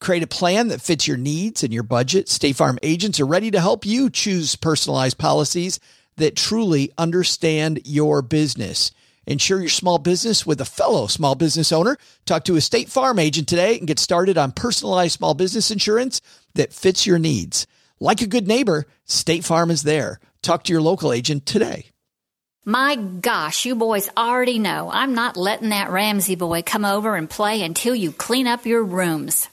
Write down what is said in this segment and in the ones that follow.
Create a plan that fits your needs and your budget. State Farm agents are ready to help you choose personalized policies that truly understand your business. Insure your small business with a fellow small business owner. Talk to a State Farm agent today and get started on personalized small business insurance that fits your needs. Like a good neighbor, State Farm is there. Talk to your local agent today. My gosh, you boys already know I'm not letting that Ramsey boy come over and play until you clean up your rooms.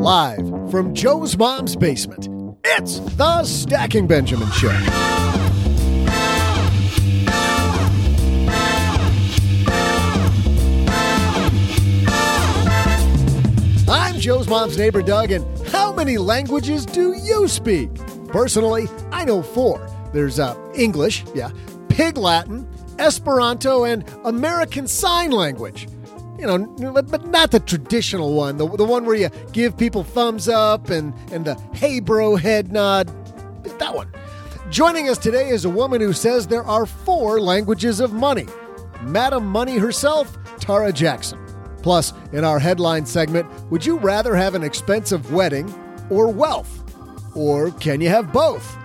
Live from Joe's mom's basement, it's the Stacking Benjamin Show. I'm Joe's mom's neighbor, Doug, and how many languages do you speak? Personally, I know four. There's uh, English, yeah, Pig Latin, Esperanto, and American Sign Language you know, but not the traditional one, the, the one where you give people thumbs up and, and the hey bro head nod. That one. Joining us today is a woman who says there are four languages of money. Madam Money herself, Tarra Jackson. Plus, in our headline segment, would you rather have an expensive wedding or wealth? Or can you have both?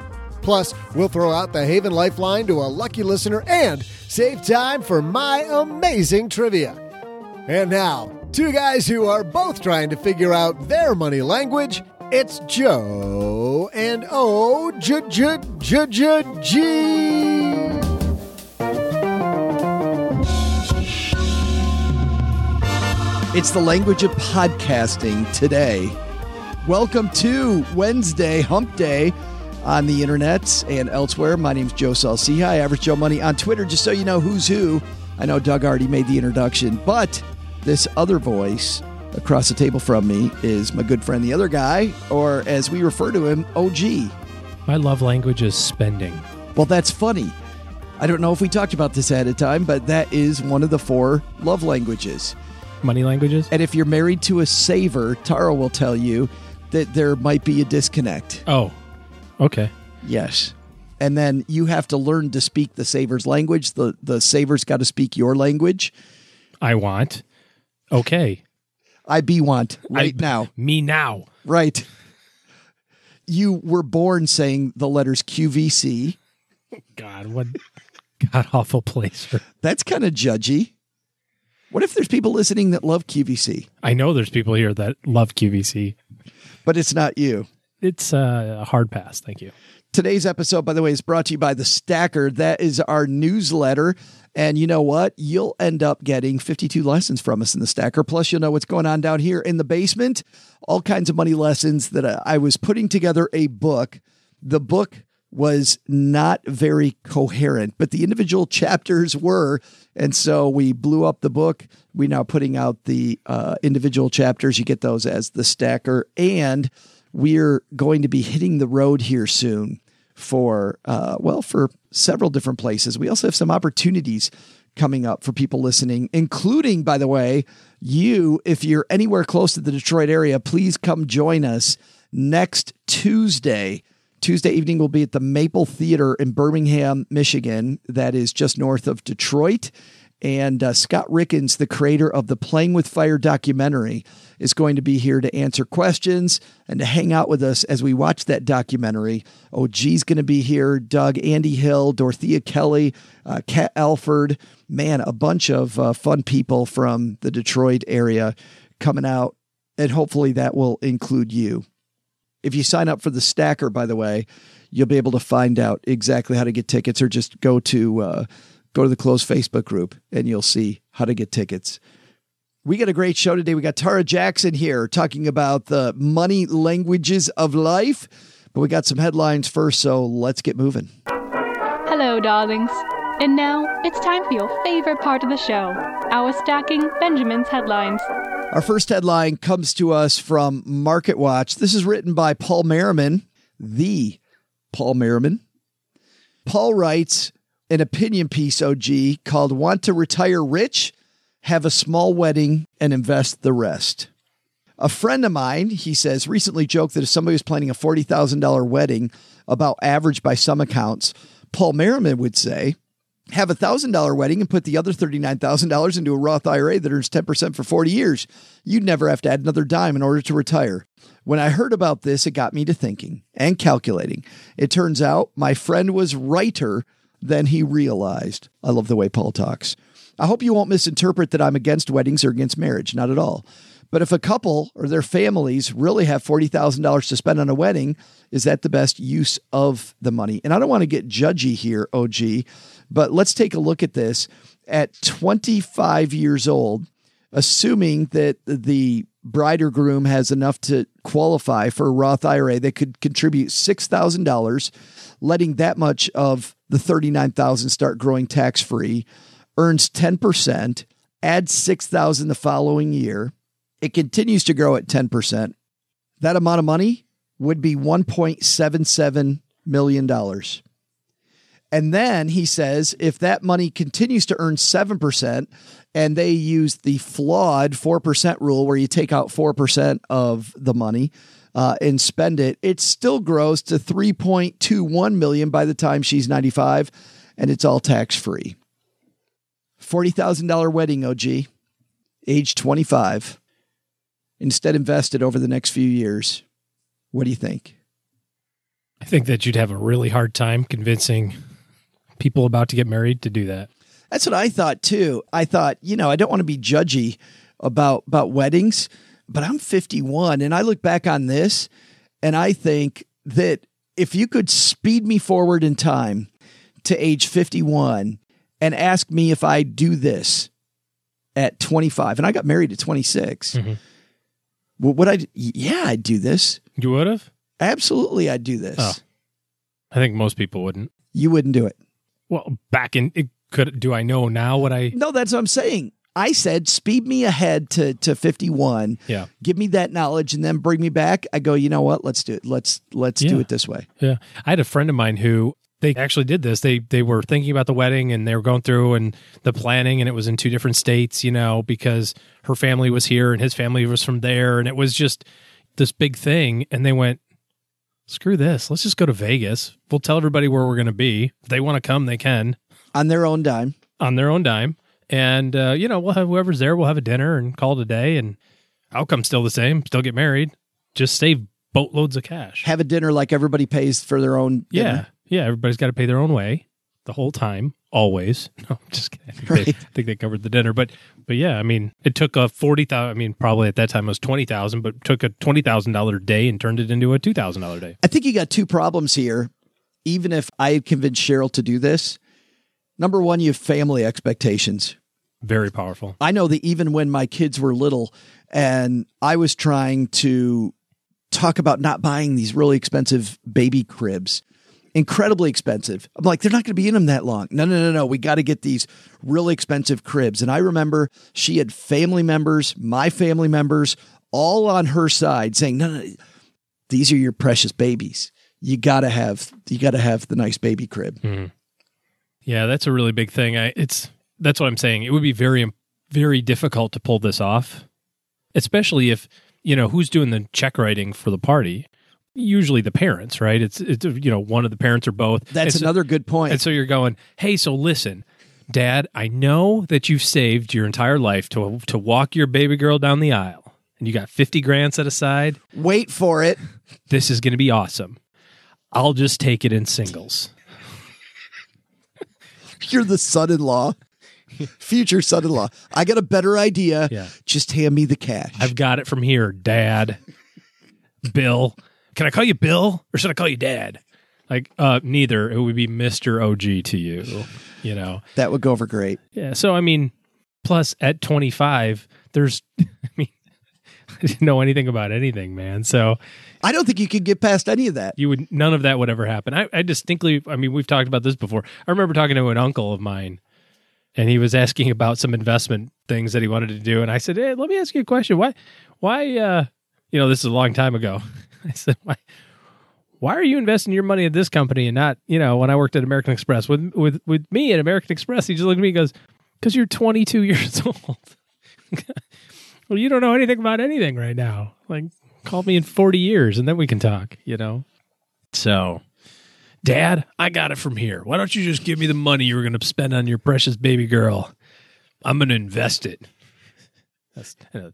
Plus, we'll throw out the Haven Lifeline to a lucky listener and save time for my amazing trivia. And now, two guys who are both trying to figure out their money language. It's Joe and O J J J J G. It's the language of podcasting today. Welcome to Wednesday, Hump Day on the internet and elsewhere. My name's Joe Saul-Sehy, Average Joe Money on Twitter, just so you know who's who. I know Doug already made the introduction, but this other voice across the table from me is my good friend, the other guy, or as we refer to him, OG. My love language is spending. Well, that's funny. I don't know if we talked about this at a time, but that is one of the four love languages. Money languages? And if you're married to a saver, Tarra will tell you that there might be a disconnect. Oh, okay. Yes. And then you have to learn to speak the saver's language. The the saver's got to speak your language. I want. Okay. I be want right I, now. Me now. Right. You were born saying the letters QVC. God, what god awful place. For... That's kind of judgy. What if there's people listening that love QVC? I know there's people here that love QVC, but it's not you. It's uh, a hard pass. Thank you. Today's episode, by the way, is brought to you by The Stacker. That is our newsletter. And you know what? You'll end up getting 52 lessons from us in The Stacker. Plus, you'll know what's going on down here in the basement. All kinds of money lessons that uh, I was putting together a book. The book was not very coherent, but the individual chapters were. And so we blew up the book. We're now putting out the uh, individual chapters. You get those as The Stacker. And we're going to be hitting the road here soon for uh, well for several different places. We also have some opportunities coming up for people listening, including, by the way, you. If you're anywhere close to the Detroit area, please come join us next Tuesday. Tuesday evening will be at the Maple Theater in Birmingham, Michigan. That is just north of Detroit. And uh, Scott Rieckens, the creator of the Playing with Fire documentary, is going to be here to answer questions and to hang out with us as we watch that documentary. Oh, G's going to be here. Doug, Andy Hill, Dorothea Kelly, uh, Kat Alford. Man, a bunch of uh, fun people from the Detroit area coming out. And hopefully that will include you. If you sign up for the stacker, by the way, you'll be able to find out exactly how to get tickets or just go to uh, go to the closed Facebook group and you'll see how to get tickets. We got a great show today. We got Tarra Jackson here talking about the money languages of life. But we got some headlines first, so let's get moving. Hello, darlings. And now it's time for your favorite part of the show our stacking Benjamin's headlines. Our first headline comes to us from Market Watch. This is written by Paul Merriman, the Paul Merriman. Paul writes an opinion piece, OG, called Want to Retire Rich? Have a Small Wedding and Invest the Rest. A friend of mine, he says, recently joked that if somebody was planning a $40,000 wedding, about average by some accounts, Paul Merriman would say, have a thousand dollar wedding and put the other $39,000 into a Roth IRA that earns 10% for 40 years. You'd never have to add another dime in order to retire. When I heard about this, it got me to thinking and calculating. It turns out my friend was righter than he realized. I love the way Paul talks. I hope you won't misinterpret that I'm against weddings or against marriage. Not at all. But if a couple or their families really have $40,000 to spend on a wedding, is that the best use of the money? And I don't want to get judgy here, OG, but let's take a look at this. At 25 years old, assuming that the bride or groom has enough to qualify for a Roth IRA, they could contribute $6,000, letting that much of the 39,000 start growing tax free, earns 10%, add 6,000 the following year. It continues to grow at 10%. That amount of money would be $1.77 million. And then he says if that money continues to earn 7% and they use the flawed 4% rule where you take out 4% of the money uh, and spend it, it still grows to 3.21 million by the time she's 95 and it's all tax free. $40,000 wedding, OG, age 25. Instead, invested over the next few years. What do you think? I think that you'd have a really hard time convincing people about to get married to do that. That's what I thought too. I thought, you know, I don't want to be judgy about about weddings, but I'm 51 and I look back on this and I think that if you could speed me forward in time to age 51 and ask me if I do this at 25 and I got married at 26, Mhm. well, would I yeah, I'd do this. You would have? Absolutely I'd do this. Oh. I think most people wouldn't. You wouldn't do it. Well, back in it could do I know now what I No, that's what I'm saying. I said speed me ahead to to 51. Yeah. Give me that knowledge and then bring me back. I go, you know what? Let's do it. Let's let's do it this way. Yeah. I had a friend of mine who they actually did this. They they were thinking about the wedding and they were going through and the planning and it was in two different states, you know, because her family was here and his family was from there and it was just this big thing and they went screw this. Let's just go to Vegas. We'll tell everybody where we're going to be. If they want to come, they can On their own dime. on their own dime. And uh, you know, we'll have whoever's there, we'll have a dinner and call it a day and outcome's still the same, still get married. Just save boatloads of cash. Have a dinner like everybody pays for their own Yeah. dinner. Yeah. Everybody's got to pay their own way the whole time, always. No, I'm just kidding. I think, Right. they, I think they covered the dinner. But, but yeah, I mean, it took a 40,000, I mean, probably at that time it was 20,000, but took a $20,000 day and turned it into a $2,000 day. I think you got two problems here. Even if I had convinced Cheryl to do this, number one, you have family expectations. Very powerful. I know that even when my kids were little and I was trying to talk about not buying these really expensive baby cribs, incredibly expensive. I'm like, they're not going to be in them that long. No, no, no, no. We got to get these really expensive cribs. And I remember she had family members, my family members, all on her side saying, no, no, no, these are your precious babies. You got to have, you got to have the nice baby crib. Mm-hmm. Yeah, that's a really big thing. I, it's, that's what I'm saying. It would be very, very difficult to pull this off, especially if, you know, who's doing the check writing for the party? Usually the parents, right? It's, it's, you know, one of the parents or both. That's And so- another good point. And so you're going, hey, so listen, Dad, I know that you've saved your entire life to to walk your baby girl down the aisle, and you got fifty grand set aside. Wait for it. This is going to be awesome. I'll just take it in singles. You're the son-in-law, future son-in-law. I got a better idea. Yeah. Just hand me the cash. I've got it from here, Dad. Bill, can I call you Bill or should I call you Dad? Like, uh, neither. It would be Mister OG to you. You know. that would go over great. Yeah. So I mean, plus at 25, there's. I mean, know anything about anything, man. So I don't think you could get past any of that. you would none of that would ever happen. I, I distinctly, I mean, we've talked about this before. I remember talking to an uncle of mine and he was asking about some investment things that he wanted to do. And I said, Hey, let me ask you a question. Why, why, uh, you know, this is a long time ago. I said, why, why are you investing your money in this company and not, you know, when I worked at American Express with, with, with me at American Express, he just looked at me and goes, cause you're 22 years old. Well, you don't know anything about anything right now. Like call me in 40 years and then we can talk, you know? So Dad, I got it from here. Why don't you just give me the money you were going to spend on your precious baby girl? I'm going to invest it. That's uh,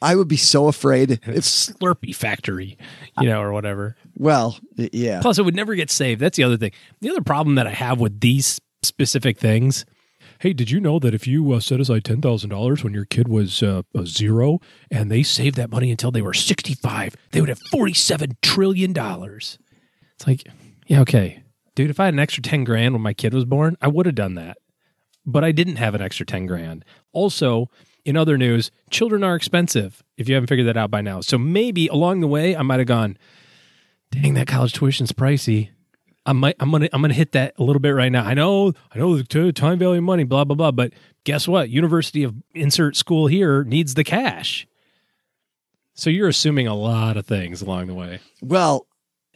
I would be so afraid if, Slurpee factory, you know, or whatever. well, yeah. Plus, it would never get saved. That's the other thing. The other problem that I have with these specific things. Hey, did you know that if you uh, set aside ten thousand dollars when your kid was uh, a zero, and they saved that money until they were sixty-five, they would have forty-seven trillion dollars? It's like, yeah, okay, dude. If I had an extra ten grand when my kid was born, I would have done that. But I didn't have an extra ten grand. Also, in other news, children are expensive. If you haven't figured that out by now, so maybe along the way, I might have gone, dang, that college tuition's pricey. I might, I'm gonna, I'm gonna hit that a little bit right now. I know, I know the time value of money, blah blah blah. But guess what? University of insert school here needs the cash. So you're assuming a lot of things along the way. Well,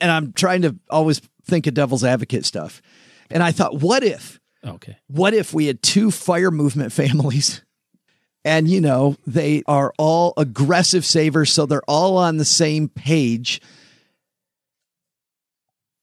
and I'm trying to always think of devil's advocate stuff. And I thought, what if, Okay. what if we had two fire movement families? And, you know, they are all aggressive savers. So they're all on the same page.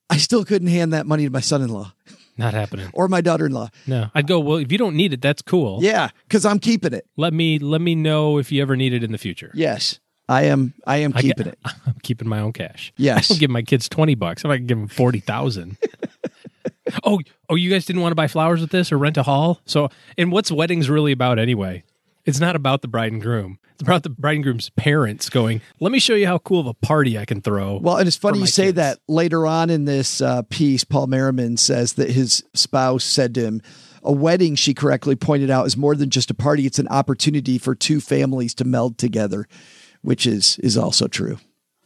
I still couldn't hand that money to my son in law Not happening. or my daughter in law. No, I'd go. Well, if you don't need it, that's cool. Yeah, because I'm keeping it. Let me let me know if you ever need it in the future. Yes, I am. I am I keeping get- it. I'm keeping my own cash. Yes. I'll give my kids twenty bucks. If I can give them forty thousand. oh, oh! You guys didn't want to buy flowers with this or rent a hall. So, and what's weddings really about anyway? It's not about the bride and groom. It's about the bride and groom's parents going. Let me show you how cool of a party I can throw. Well, and it's funny you say kids. that later on in this uh, piece. Paul Merriman says that his spouse said to him, "A wedding," she correctly pointed out, is more than just a party. It's an opportunity for two families to meld together, which is is also true.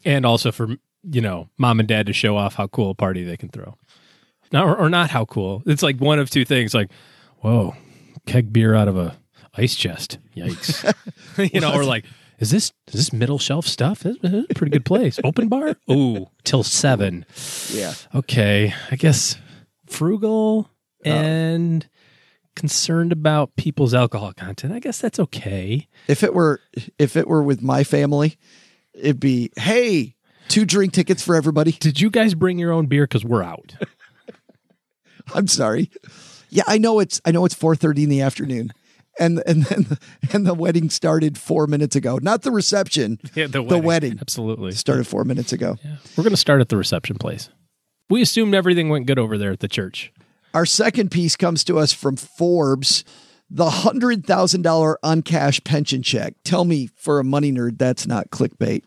and also for you know mom and dad to show off how cool a party they can throw not, or, or not how cool it's like one of two things like whoa keg beer out of a ice chest. Yikes. You know or like is this is this middle shelf stuff? This is a pretty good place. Open bar? Ooh till seven. Yeah. okay i guess frugal uh. and concerned about people's alcohol content. I guess that's okay. If it were if it were with my family, it'd be hey, two drink tickets for everybody. did you guys bring your own beer? Because we're out. I'm sorry. Yeah, I know it's I know it's 4:30 in the afternoon. And and then the, and the wedding started 4 minutes ago. Not the reception. Yeah, the wedding Absolutely. started 4 minutes ago. Yeah. We're going to start at the reception place. We assumed everything went good over there at the church. Our second piece comes to us from Forbes. The $100,000 uncashed pension check. Tell me, for a money nerd, that's not clickbait.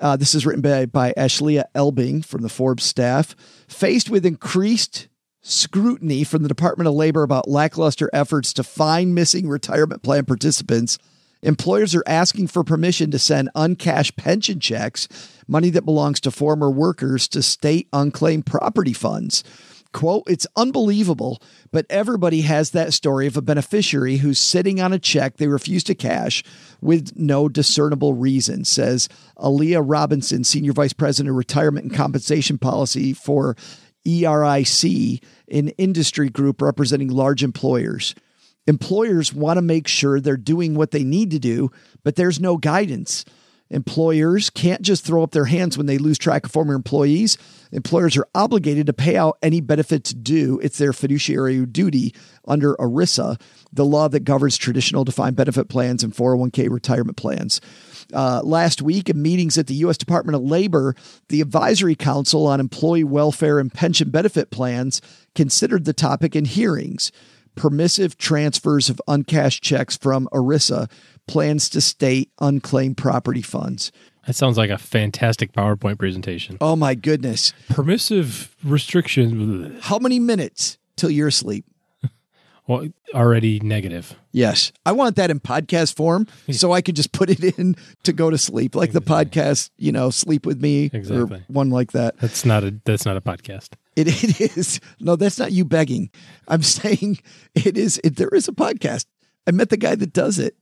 Uh, this is written by, by Ashlea Ebeling from the Forbes staff. Faced with increased scrutiny from the Department of Labor about lackluster efforts to find missing retirement plan participants, employers are asking for permission to send uncashed pension checks, money that belongs to former workers, to state unclaimed property funds. Quote, it's unbelievable, but everybody has that story of a beneficiary who's sitting on a check they refuse to cash with no discernible reason, says Aliya Robinson, Senior Vice President of Retirement and Compensation Policy for ERIC, an industry group representing large employers. Employers want to make sure they're doing what they need to do, but there's no guidance. Employers can't just throw up their hands when they lose track of former employees. Employers are obligated to pay out any benefits due. It's their fiduciary duty under ERISA, the law that governs traditional defined benefit plans and 401k retirement plans. Uh, last week, in meetings at the U.S. Department of Labor, the Advisory Council on Employee Welfare and Pension Benefit Plans considered the topic in hearings. Permissive transfers of uncashed checks from ERISA plans to state unclaimed property funds. That sounds like a fantastic PowerPoint presentation. Oh my goodness. Permissive restrictions. How many minutes till you're asleep? Well, already negative. Yes. I want that in podcast form so I could just put it in to go to sleep, like the podcast, you know, Sleep with Me Exactly. or one like that. That's not a that's not a podcast. It, it is. No, that's not you begging. I'm saying it is. It, there is a podcast. I met the guy that does it.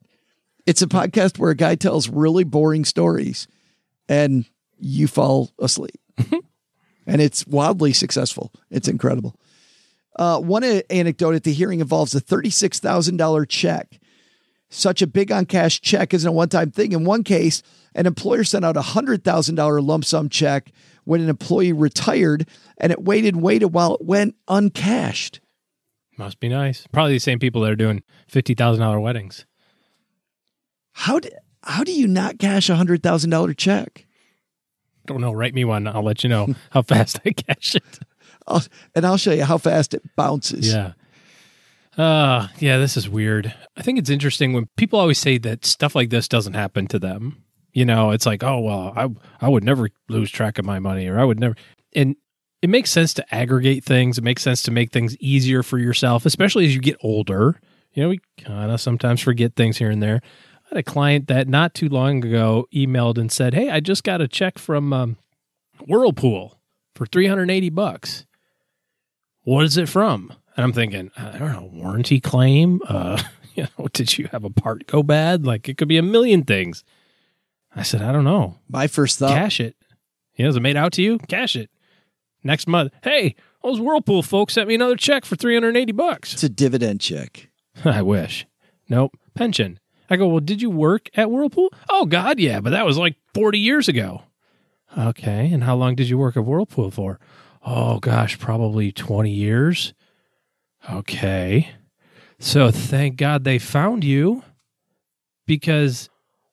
It's a podcast where a guy tells really boring stories and you fall asleep. and it's wildly successful. It's incredible. Uh, one anecdote at the hearing involves a $36,000 check. Such a big on cash check isn't a one time thing. In one case, an employer sent out a $100,000 lump sum check when an employee retired and it waited, waited while it went uncashed. Must be nice. Probably the same people that are doing fifty thousand dollar weddings. How do, how do you not cash a $100,000 check? Don't know. Write me one. I'll let you know how fast I cash it. I'll, and I'll show you how fast it bounces. Yeah. Uh yeah, this is weird. I think it's interesting when people always say that stuff like this doesn't happen to them. You know, it's like, oh well, I I would never lose track of my money or I would never and it makes sense to aggregate things. It makes sense to make things easier for yourself, especially as you get older. You know, we kind of sometimes forget things here and there. I had a client that not too long ago emailed and said, "Hey, I just got a check from um, Whirlpool for 380 bucks. What is it from?" And I'm thinking, I don't know, warranty claim. Uh, you know, did you have a part go bad? Like it could be a million things. I said, I don't know. My first thought Cash it. You know, is it made out to you? Cash it. Next month, hey, those Whirlpool folks sent me another check for 380 bucks. it's a dividend check. I wish. Nope. Pension. I go, well, did you work at Whirlpool? Oh, God, yeah, but that was like 40 years ago. Okay. And how long did you work at Whirlpool for? Oh, gosh, probably 20 years. Okay. So thank God they found you because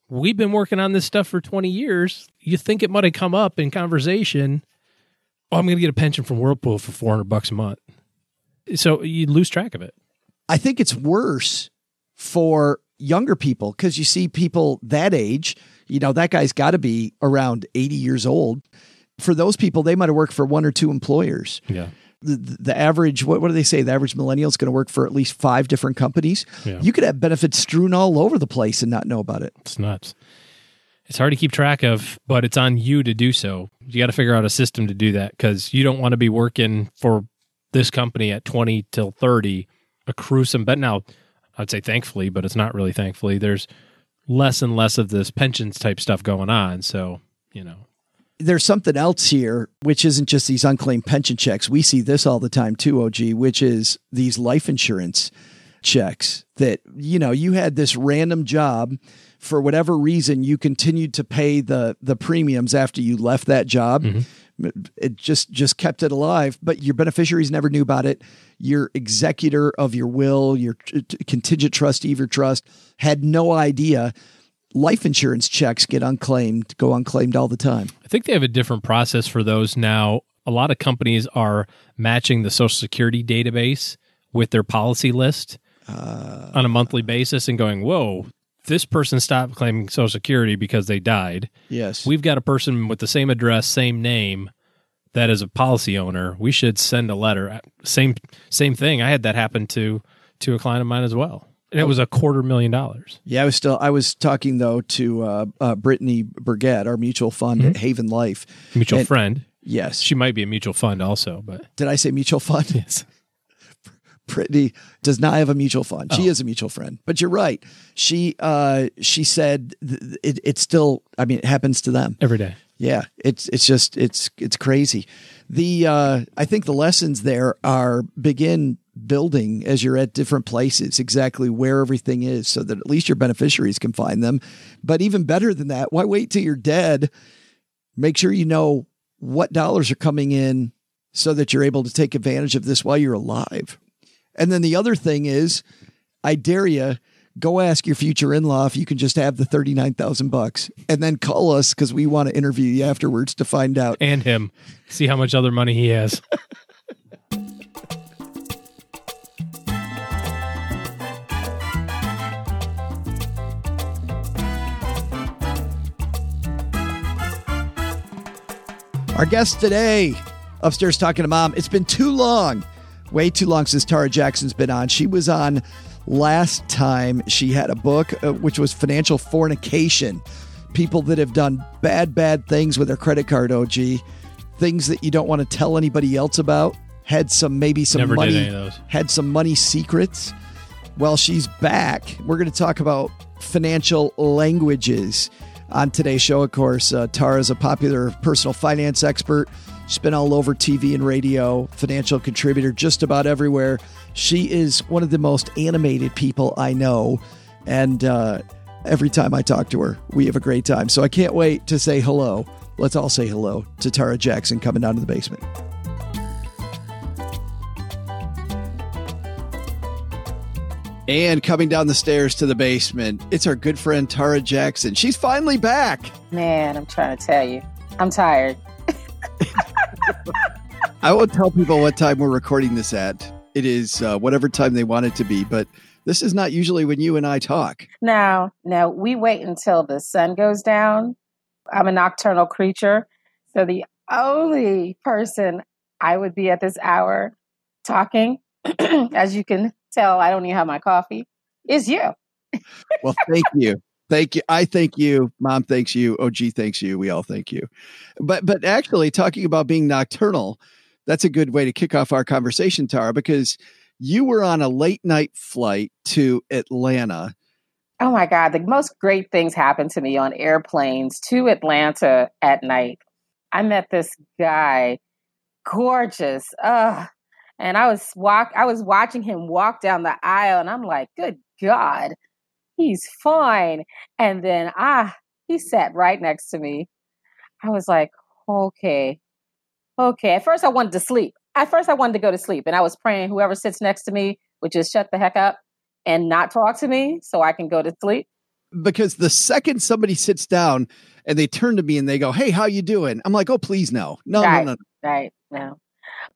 we've been working on this stuff for 20 years. You think it might have come up in conversation. Oh, I'm going to get a pension from Whirlpool for 400 bucks a month. So you lose track of it. I think it's worse for younger people because you see people that age, you know, that guy's got to be around 80 years old. For those people, they might have worked for one or two employers. Yeah. The, the average, what, what do they say? The average millennial is going to work for at least five different companies. Yeah. You could have benefits strewn all over the place and not know about it. It's nuts. It's hard to keep track of, but it's on you to do so. You got to figure out a system to do that because you don't want to be working for this company at 20 till 30, accrue some. But now, I'd say thankfully, but it's not really thankfully. There's less and less of this pensions type stuff going on. So, you know, there's something else here, which isn't just these unclaimed pension checks. We see this all the time too, OG, which is these life insurance checks that, you know, you had this random job for whatever reason, you continued to pay the the premiums after you left that job. Mm-hmm. It just just kept it alive, but your beneficiaries never knew about it. Your executor of your will, your contingent trustee of your trust had no idea. Life insurance checks get unclaimed, go unclaimed all the time. I think they have a different process for those now. A lot of companies are matching the Social Security database with their policy list uh, on a monthly basis and going, whoa, this person stopped claiming Social Security because they died. Yes. We've got a person with the same address, same name that is a policy owner. We should send a letter. Same same thing. I had that happen to to a client of mine as well. And it was a quarter million dollars. Yeah, I was still. I was talking though to uh, uh, Brittany Burgett, our mutual fund at Haven Life. Mutual And- friend. Yes. She might be a mutual fund also, but Did I say mutual fund? yes. Brittany does not have a mutual fund. She is a mutual friend, but you're right. She uh, she said th- it, it's still. I mean, it happens to them. Every day. Yeah, it's it's just it's it's crazy. The uh, I think the lessons there are begin building as you're at different places exactly where everything is, so that at least your beneficiaries can find them. But even better than that, why wait till you're dead? Make sure you know what dollars are coming in, so that you're able to take advantage of this while you're alive. And then the other thing is, I dare you go ask your future in-law if you can just have the 39,000 bucks and then call us cuz we want to interview you afterwards to find out. And him. See how much other money he has. Our guest today, upstairs talking to mom. It's been too long, way too long since Tarra Jackson's been on. She was on last time. She had a book, uh, which was Financial Fornication. People that have done bad, bad things with their credit card, OG. things that you don't want to tell anybody else about. Had some maybe some Never money. did any of those. Had some money secrets. Well, she's back. We're going to talk about financial languages on today's show. Of course, uh, is a popular personal finance expert. She's been all over TV and radio, financial contributor just about everywhere. She is one of the most animated people I know. And uh, every time I talk to her, we have a great time. So I can't wait to say hello. Let's all say hello to Tarra Jackson coming down to the basement. And coming down the stairs to the basement, it's our good friend Tarra Jackson. She's finally back. Man, I'm trying to tell you. I'm tired. I won't tell people what time we're recording this at. It is uh, whatever time they want it to be, but this is not usually when you and I talk. Now, now we wait until the sun goes down. I'm a nocturnal creature. So the only person I would be at this hour talking, as you can tell, I don't even have my coffee, is you. Well, thank you. Thank you. I thank you. Mom thanks you. OG thanks you. We all thank you. But but actually talking about being nocturnal, that's a good way to kick off our conversation, Tarra, because you were on a late night flight to Atlanta. Oh my God, the most great things happen to me on airplanes to Atlanta at night. I met this guy, gorgeous. Ugh. And I was walk I was watching him walk down the aisle and I'm like, good God, he's fine. And then ah, he sat right next to me. I was like, okay. Okay. At first I wanted to sleep. At first I wanted to go to sleep. And I was praying whoever sits next to me would just shut the heck up and not talk to me so I can go to sleep. Because the second somebody sits down and they turn to me and they go, Hey, how you doing? I'm like, Oh, please no. No, right, no, no. Right. No.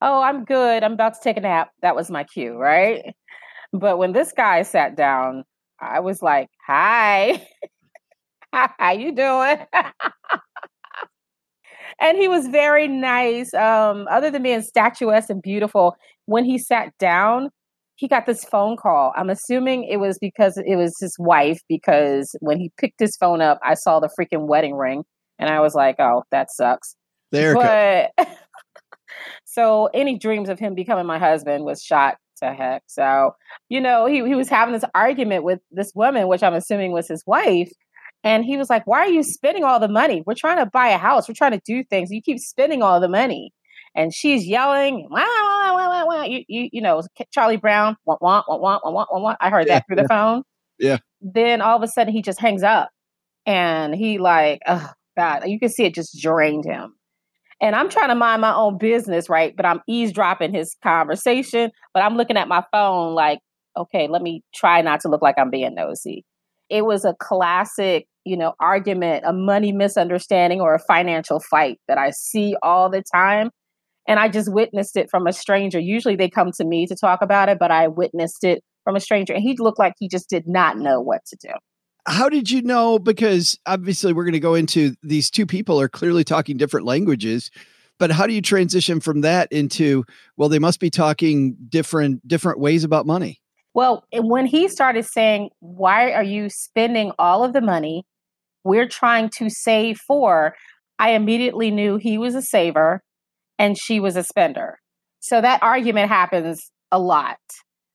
Oh, I'm good. I'm about to take a nap. That was my cue, right? But when this guy sat down, I was like, "Hi, how you doing?" and he was very nice. Um, other than being statuesque and beautiful, when he sat down, he got this phone call. I'm assuming it was because it was his wife. Because when he picked his phone up, I saw the freaking wedding ring, and I was like, "Oh, that sucks." There but so any dreams of him becoming my husband was shot to heck. So, you know, he, he was having this argument with this woman, which I'm assuming was his wife. And he was like, Why are you spending all the money? We're trying to buy a house. We're trying to do things. You keep spending all the money. And she's yelling, wah, wah, wah, wah, wah. You, you, you know, Charlie Brown, wah, wah, wah, wah, wah, wah, wah. I heard Yeah, that through the phone. Yeah. Then all of a sudden he just hangs up and he like, oh God, you can see it just drained him. And I'm trying to mind my own business, right? But I'm eavesdropping his conversation, but I'm looking at my phone like, okay, let me try not to look like I'm being nosy. It was a classic, you know, argument, a money misunderstanding or a financial fight that I see all the time. And I just witnessed it from a stranger. Usually they come to me to talk about it, but I witnessed it from a stranger. And he looked like he just did not know what to do. How did you know? Because obviously, we're going to go into these two people are clearly talking different languages, but how do you transition from that into well, they must be talking different different ways about money? Well, when he started saying, Why are you spending all of the money we're trying to save for? I immediately knew he was a saver and she was a spender. So that argument happens a lot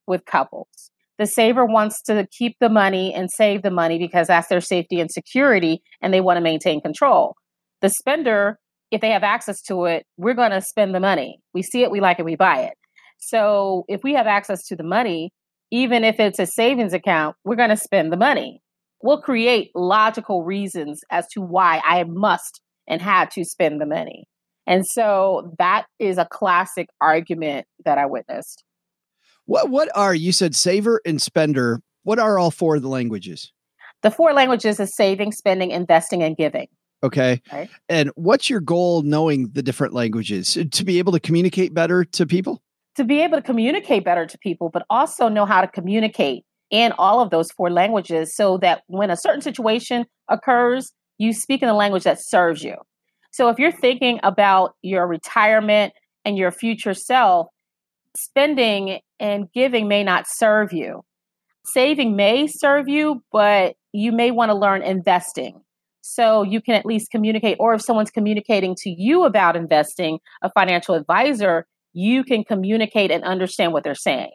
with couples. The saver wants to keep the money and save the money because that's their safety and security and they want to maintain control. The spender, if they have access to it, we're going to spend the money. We see it, we like it, we buy it. So if we have access to the money, even if it's a savings account, we're going to spend the money. We'll create logical reasons as to why I must and had to spend the money. And so that is a classic argument that I witnessed. What what are you said saver and spender? What are all four of the languages? The four languages is saving, spending, investing, and giving. Okay. Right. And what's your goal knowing the different languages? To be able to communicate better to people? To be able to communicate better to people, but also know how to communicate in all of those four languages so that when a certain situation occurs, you speak in a language that serves you. So if you're thinking about your retirement and your future self, spending and giving may not serve you. Saving may serve you, but you may want to learn investing. So you can at least communicate, or if someone's communicating to you about investing, a financial advisor, you can communicate and understand what they're saying.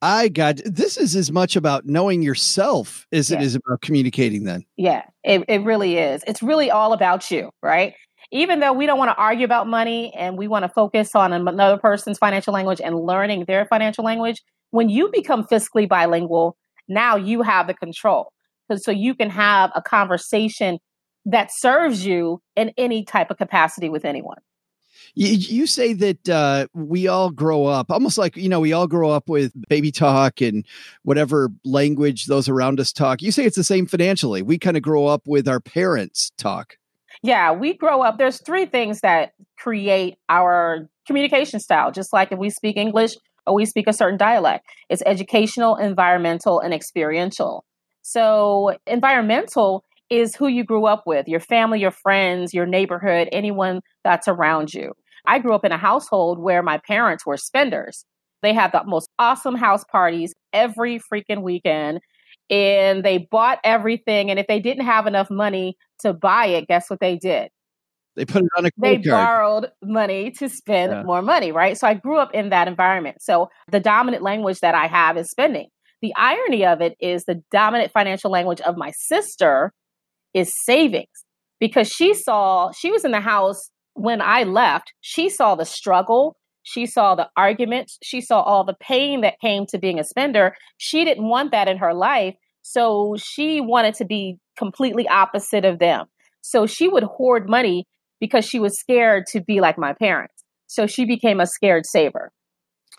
I got this is as much about knowing yourself as Yeah. it is about communicating then. Yeah, it, it really is. It's really all about you, right? Even though we don't want to argue about money and we want to focus on another person's financial language and learning their financial language, when you become fiscally bilingual, now you have the control. So, you can have a conversation that serves you in any type of capacity with anyone. You, you say that uh, we all grow up almost like you know we all grow up with baby talk and whatever language those around us talk. You say it's the same financially. We kind of grow up with our parents talk. Yeah, we grow up. There's three things that create our communication style, just like if we speak English or we speak a certain dialect. It's educational, environmental, and experiential. So, environmental is who you grew up with your family, your friends, your neighborhood, anyone that's around you. I grew up in a household where my parents were spenders. They had the most awesome house parties every freaking weekend and they bought everything. And if they didn't have enough money to buy it, guess what they did? They put it on a They credit card. They borrowed money to spend Yeah. more money, right? So I grew up in that environment. So the dominant language that I have is spending. The irony of it is the dominant financial language of my sister is savings because she saw, she was in the house when I left. She saw the struggle. She saw the arguments. She saw all the pain that came to being a spender. She didn't want that in her life. So she wanted to be completely opposite of them. So she would hoard money because she was scared to be like my parents. So she became a scared saver.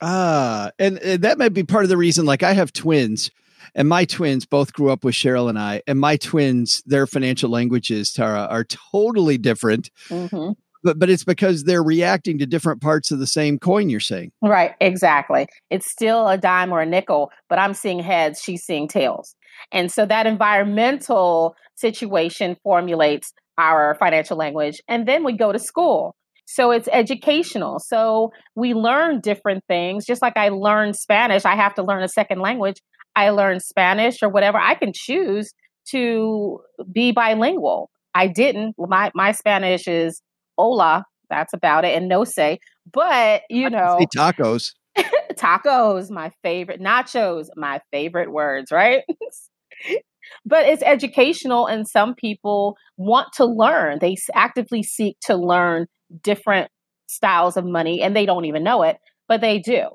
Ah, and, and that might be part of the reason. Like I have twins, and my twins both grew up with Cheryl and I, and my twins, their financial languages, Tarra, are totally different. hmm But but it's because they're reacting to different parts of the same coin. You're saying. Right, exactly. It's still a dime or a nickel, but I'm seeing heads, she's seeing tails. And so that environmental situation formulates our financial language. And then we go to school. So it's educational. So we learn different things. Just like I learned Spanish, I have to learn a second language. I learned Spanish or whatever. I can choose to be bilingual. I didn't. My my Spanish is hola, that's about it, and no say. But you know, tacos. tacos, my favorite, nachos, my favorite words, right? but it's educational, and some people want to learn. They actively seek to learn different styles of money, and they don't even know it, but they do.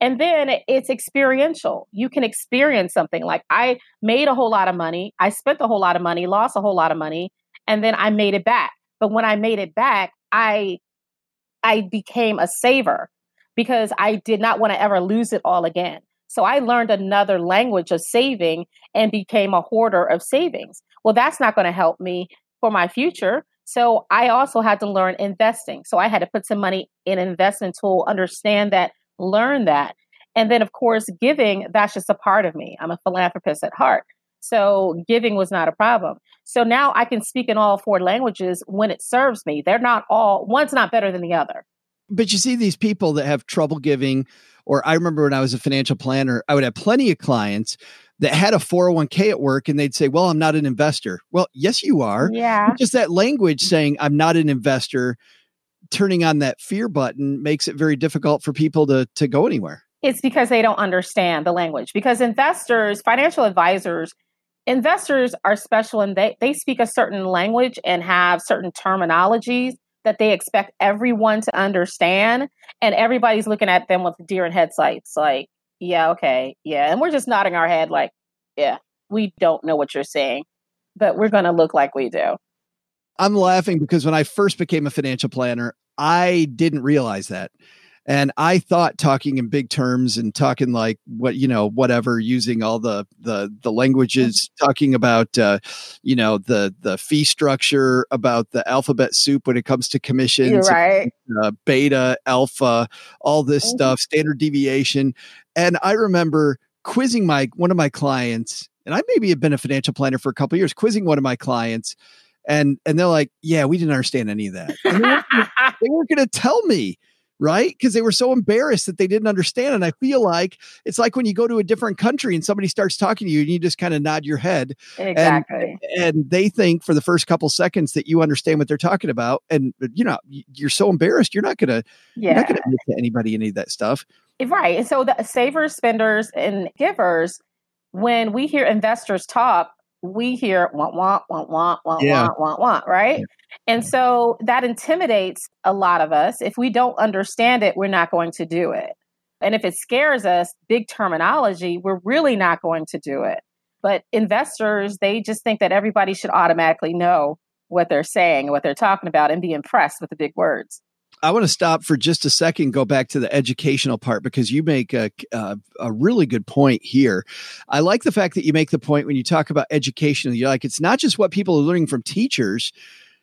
And then it's experiential. You can experience something. Like I made a whole lot of money, I spent a whole lot of money, lost a whole lot of money, and then I made it back. But when I made it back, I I became a saver because I did not want to ever lose it all again. So I learned another language of saving and became a hoarder of savings. Well, that's not going to help me for my future. So I also had to learn investing. So I had to put some money in an investment tool, understand that, learn that. And then, of course, giving, that's just a part of me. I'm a philanthropist at heart. So giving was not a problem. So now I can speak in all four languages when it serves me. They're not all, one's not better than the other. But you see these people that have trouble giving, or I remember when I was a financial planner, I would have plenty of clients that had a 401k at work and they'd say, Well, I'm not an investor. Well, yes, you are. Yeah. Just that language saying, I'm not an investor, turning on that fear button makes it very difficult for people to, to go anywhere. It's because they don't understand the language. Because investors, financial advisors, investors are special and they, they speak a certain language and have certain terminologies that they expect everyone to understand. And everybody's looking at them with deer in headlights, like, yeah, okay, yeah. And we're just nodding our head, like, yeah, we don't know what you're saying, but we're going to look like we do. I'm laughing because when I first became a financial planner, I didn't realize that. And I thought talking in big terms and talking like what, you know, whatever, using all the, the, the languages, talking about, uh, you know, the, the fee structure, about the alphabet soup when it comes to commissions, You're right. uh, beta, alpha, all this Mhm. stuff, standard deviation. And I remember quizzing my one of my clients, and I maybe have been a financial planner for a couple of years, quizzing one of my clients, and and they're like, "Yeah, we didn't understand any of that." And they weren't, they weren't going to tell me right? Because they were so embarrassed that they didn't understand. And I feel like it's like when you go to a different country and somebody starts talking to you and you just kind of nod your head. Exactly. And, and they think for the first couple seconds that you understand what they're talking about. And, you know, you're so embarrassed, you're not to, yeah. you're not going to admit to anybody any of that stuff. Eh, right. And so the savers, spenders, and givers, when we hear investors talk, we hear want, want, want, want, want, yeah. want, want, want, right? Yeah. And so that intimidates a lot of us. If we don't understand it, we're not going to do it. And if it scares us, big terminology, we're really not going to do it. But investors, they just think that everybody should automatically know what they're saying, what they're talking about, and be impressed with the big words. I want to stop for just a second, go back to the educational part because you make a, a, a, really good point here. I like the fact that you make the point when you talk about education. You're like, it's not just what people are learning from teachers.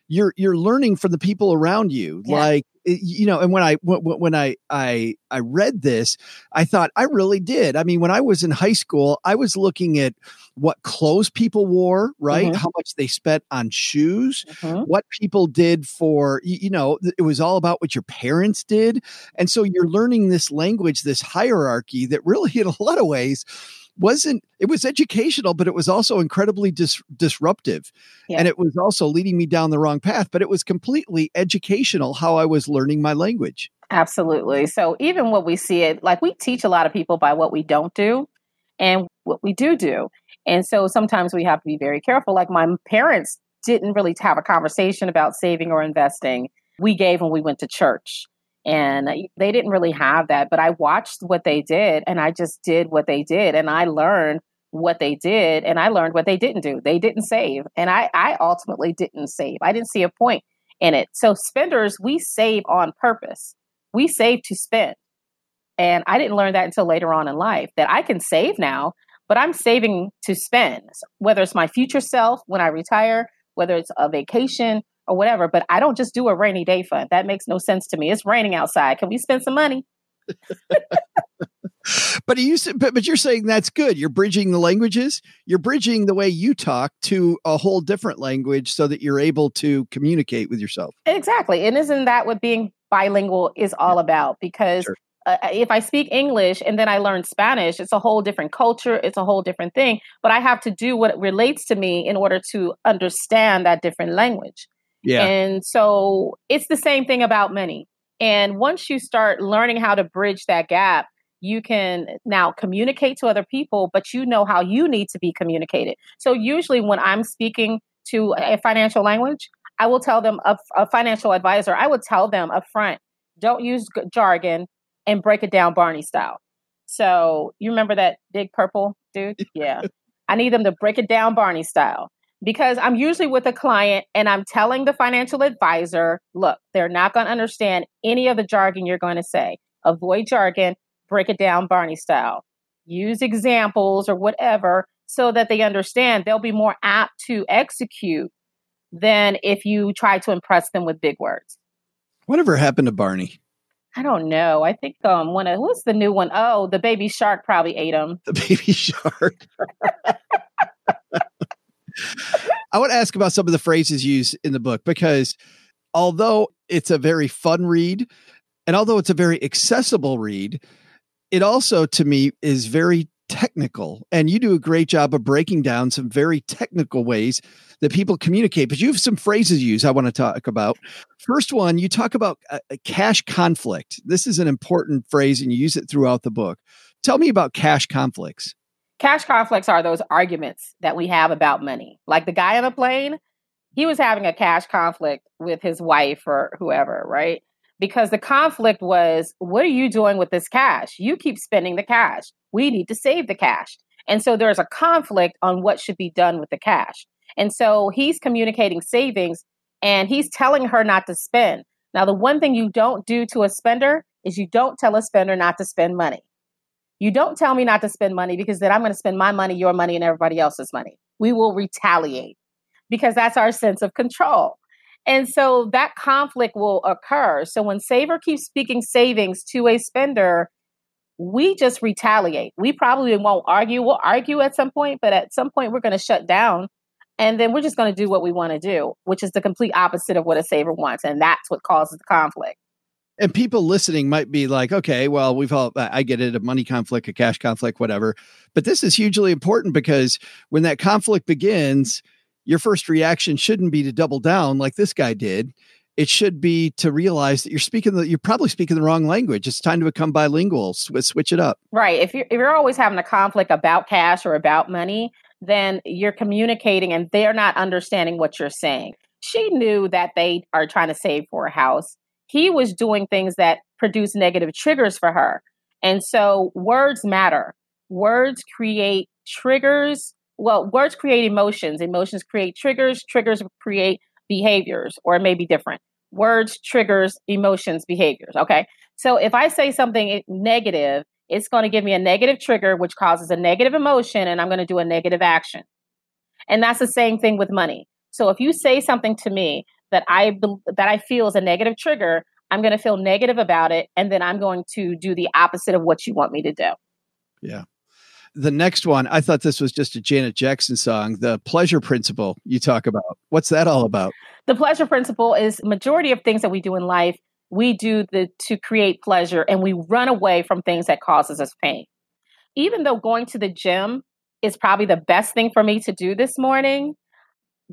You're you're learning from the people around you. Yeah. Like you know, and when I when I I I read this, I thought I really did. I mean, when I was in high school, I was looking at what clothes people wore, right? Mm-hmm. How much they spent on shoes, mm-hmm. what people did for, you know, it was all about what your parents did. And so you're learning this language, this hierarchy that really, in a lot of ways, wasn't it was educational but it was also incredibly dis- disruptive yeah. and it was also leading me down the wrong path but it was completely educational how i was learning my language absolutely so even what we see it like we teach a lot of people by what we don't do and what we do do and so sometimes we have to be very careful. Like my parents didn't really have a conversation about saving or investing. We gave when we went to church. And they didn't really have that, but I watched what they did and I just did what they did. And I learned what they did and I learned what they didn't do. They didn't save. And I, I ultimately didn't save. I didn't see a point in it. So spenders, we save on purpose. We save to spend. And I didn't learn that until later on in life that I can save now, but I'm saving to spend, whether it's my future self when I retire, whether it's a vacation or whatever. But I don't just do a rainy day fund. That makes no sense to me. It's raining outside. Can we spend some money? but you but, but you're saying that's good. You're bridging the languages. You're bridging the way you talk to a whole different language so that you're able to communicate with yourself. Exactly. And isn't that what being bilingual is all about? Because sure uh, if I speak English and then I learn Spanish, it's a whole different culture, it's a whole different thing. But I have to do what relates to me in order to understand that different language. Yeah. And so it's the same thing about money. And once you start learning how to bridge that gap, you can now communicate to other people, but you know how you need to be communicated. So usually when I'm speaking to a financial language, I will tell them a, a financial advisor, I would tell them up front, don't use jargon and break it down Barney style. So you remember that big purple dude? Yeah. I need them to break it down Barney style because I'm usually with a client and I'm telling the financial advisor, look, they're not going to understand any of the jargon you're going to say. Avoid jargon, break it down Barney style. Use examples or whatever so that they understand. They'll be more apt to execute than if you try to impress them with big words. Whatever happened to Barney? I don't know. I think um one of what's the new one? Oh, the baby shark probably ate him. The baby shark. I want to ask about some of the phrases used in the book because although it's a very fun read and although it's a very accessible read, it also to me is very technical. And you do a great job of breaking down some very technical ways that people communicate. But you have some phrases you use i want to talk about. First one you talk about a, a cash conflict. This is an important phrase and you use it throughout the book. Tell me about cash conflicts cash conflicts are those arguments that we have about money like the guy on the plane he was having a cash conflict with his wife or whoever right because the conflict was what are you doing with this cash you keep spending the cash we need to save the cash. And so there's a conflict on what should be done with the cash. And so he's communicating savings and he's telling her not to spend. Now, the one thing you don't do to a spender is you don't tell a spender not to spend money. You don't tell me not to spend money because then I'm going to spend my money, your money, and everybody else's money. We will retaliate because that's our sense of control. And so that conflict will occur. So when Saver keeps speaking savings to a spender, we just retaliate. We probably won't argue. We'll argue at some point, but at some point we're going to shut down and then we're just going to do what we want to do, which is the complete opposite of what a saver wants. And that's what causes the conflict. And people listening might be like, okay, well, we've all, I get it, a money conflict, a cash conflict, whatever. But this is hugely important because when that conflict begins, your first reaction shouldn't be to double down like this guy did. It should be to realize that you're speaking the, you're probably speaking the wrong language. It's time to become bilingual. Sw- switch it up. Right. If you're if you're always having a conflict about cash or about money, then you're communicating and they're not understanding what you're saying. She knew that they are trying to save for a house. He was doing things that produce negative triggers for her. And so words matter. Words create triggers. Well, words create emotions. Emotions create triggers. Triggers create behaviors, or it may be different. Words, triggers, emotions, behaviors. Okay. So if I say something negative, it's going to give me a negative trigger, which causes a negative emotion, and I'm going to do a negative action. And that's the same thing with money. So if you say something to me that I that I feel is a negative trigger, I'm going to feel negative about it, and then I'm going to do the opposite of what you want me to do. Yeah. The next one, I thought this was just a Janet Jackson song, the pleasure principle you talk about. What's that all about? The pleasure principle is majority of things that we do in life, we do the to create pleasure and we run away from things that causes us pain. Even though going to the gym is probably the best thing for me to do this morning,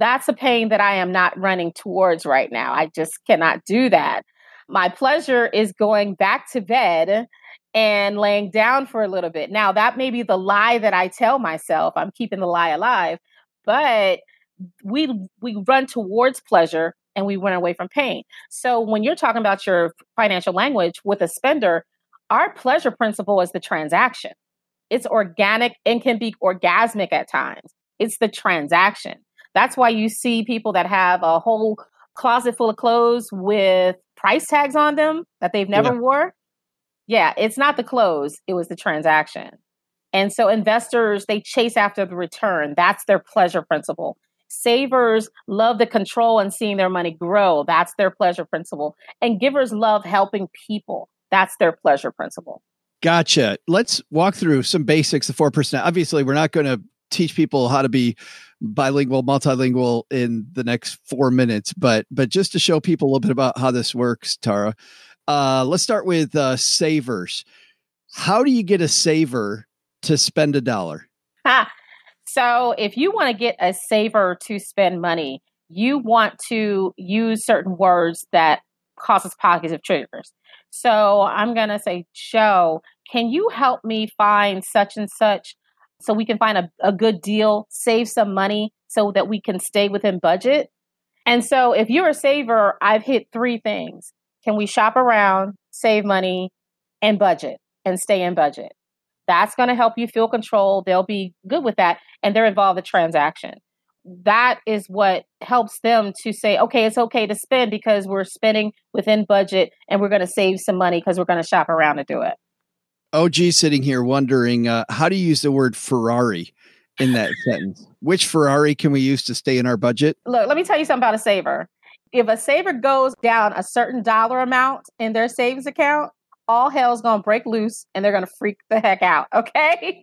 that's a pain that I am not running towards right now. I just cannot do that. My pleasure is going back to bed and laying down for a little bit. Now, that may be the lie that I tell myself. I'm keeping the lie alive, but we we run towards pleasure and we run away from pain. So when you're talking about your financial language with a spender, our pleasure principle is the transaction. It's organic and can be orgasmic at times. It's the transaction. That's why you see people that have a whole closet full of clothes with price tags on them that they've never yeah. wore. Yeah, it's not the clothes, it was the transaction. And so investors, they chase after the return. That's their pleasure principle. Savers love the control and seeing their money grow. That's their pleasure principle. And givers love helping people. That's their pleasure principle. Gotcha. Let's walk through some basics of 4%. Obviously, we're not going to teach people how to be bilingual, multilingual in the next four minutes, but but just to show people a little bit about how this works, Tarra. Uh, let's start with uh, savers. How do you get a saver to spend a dollar? Ha. So, if you want to get a saver to spend money, you want to use certain words that causes positive triggers. So, I'm going to say, Joe, can you help me find such and such so we can find a, a good deal, save some money so that we can stay within budget. And so if you're a saver, I've hit three things. Can we shop around, save money, and budget and stay in budget? That's going to help you feel control. They'll be good with that. And they're involved in the transaction. That is what helps them to say, okay, it's okay to spend because we're spending within budget and we're going to save some money because we're going to shop around to do it. OG sitting here wondering uh, how do you use the word Ferrari in that sentence? Which Ferrari can we use to stay in our budget? Look, let me tell you something about a saver. If a saver goes down a certain dollar amount in their savings account, all hell's going to break loose and they're going to freak the heck out. Okay.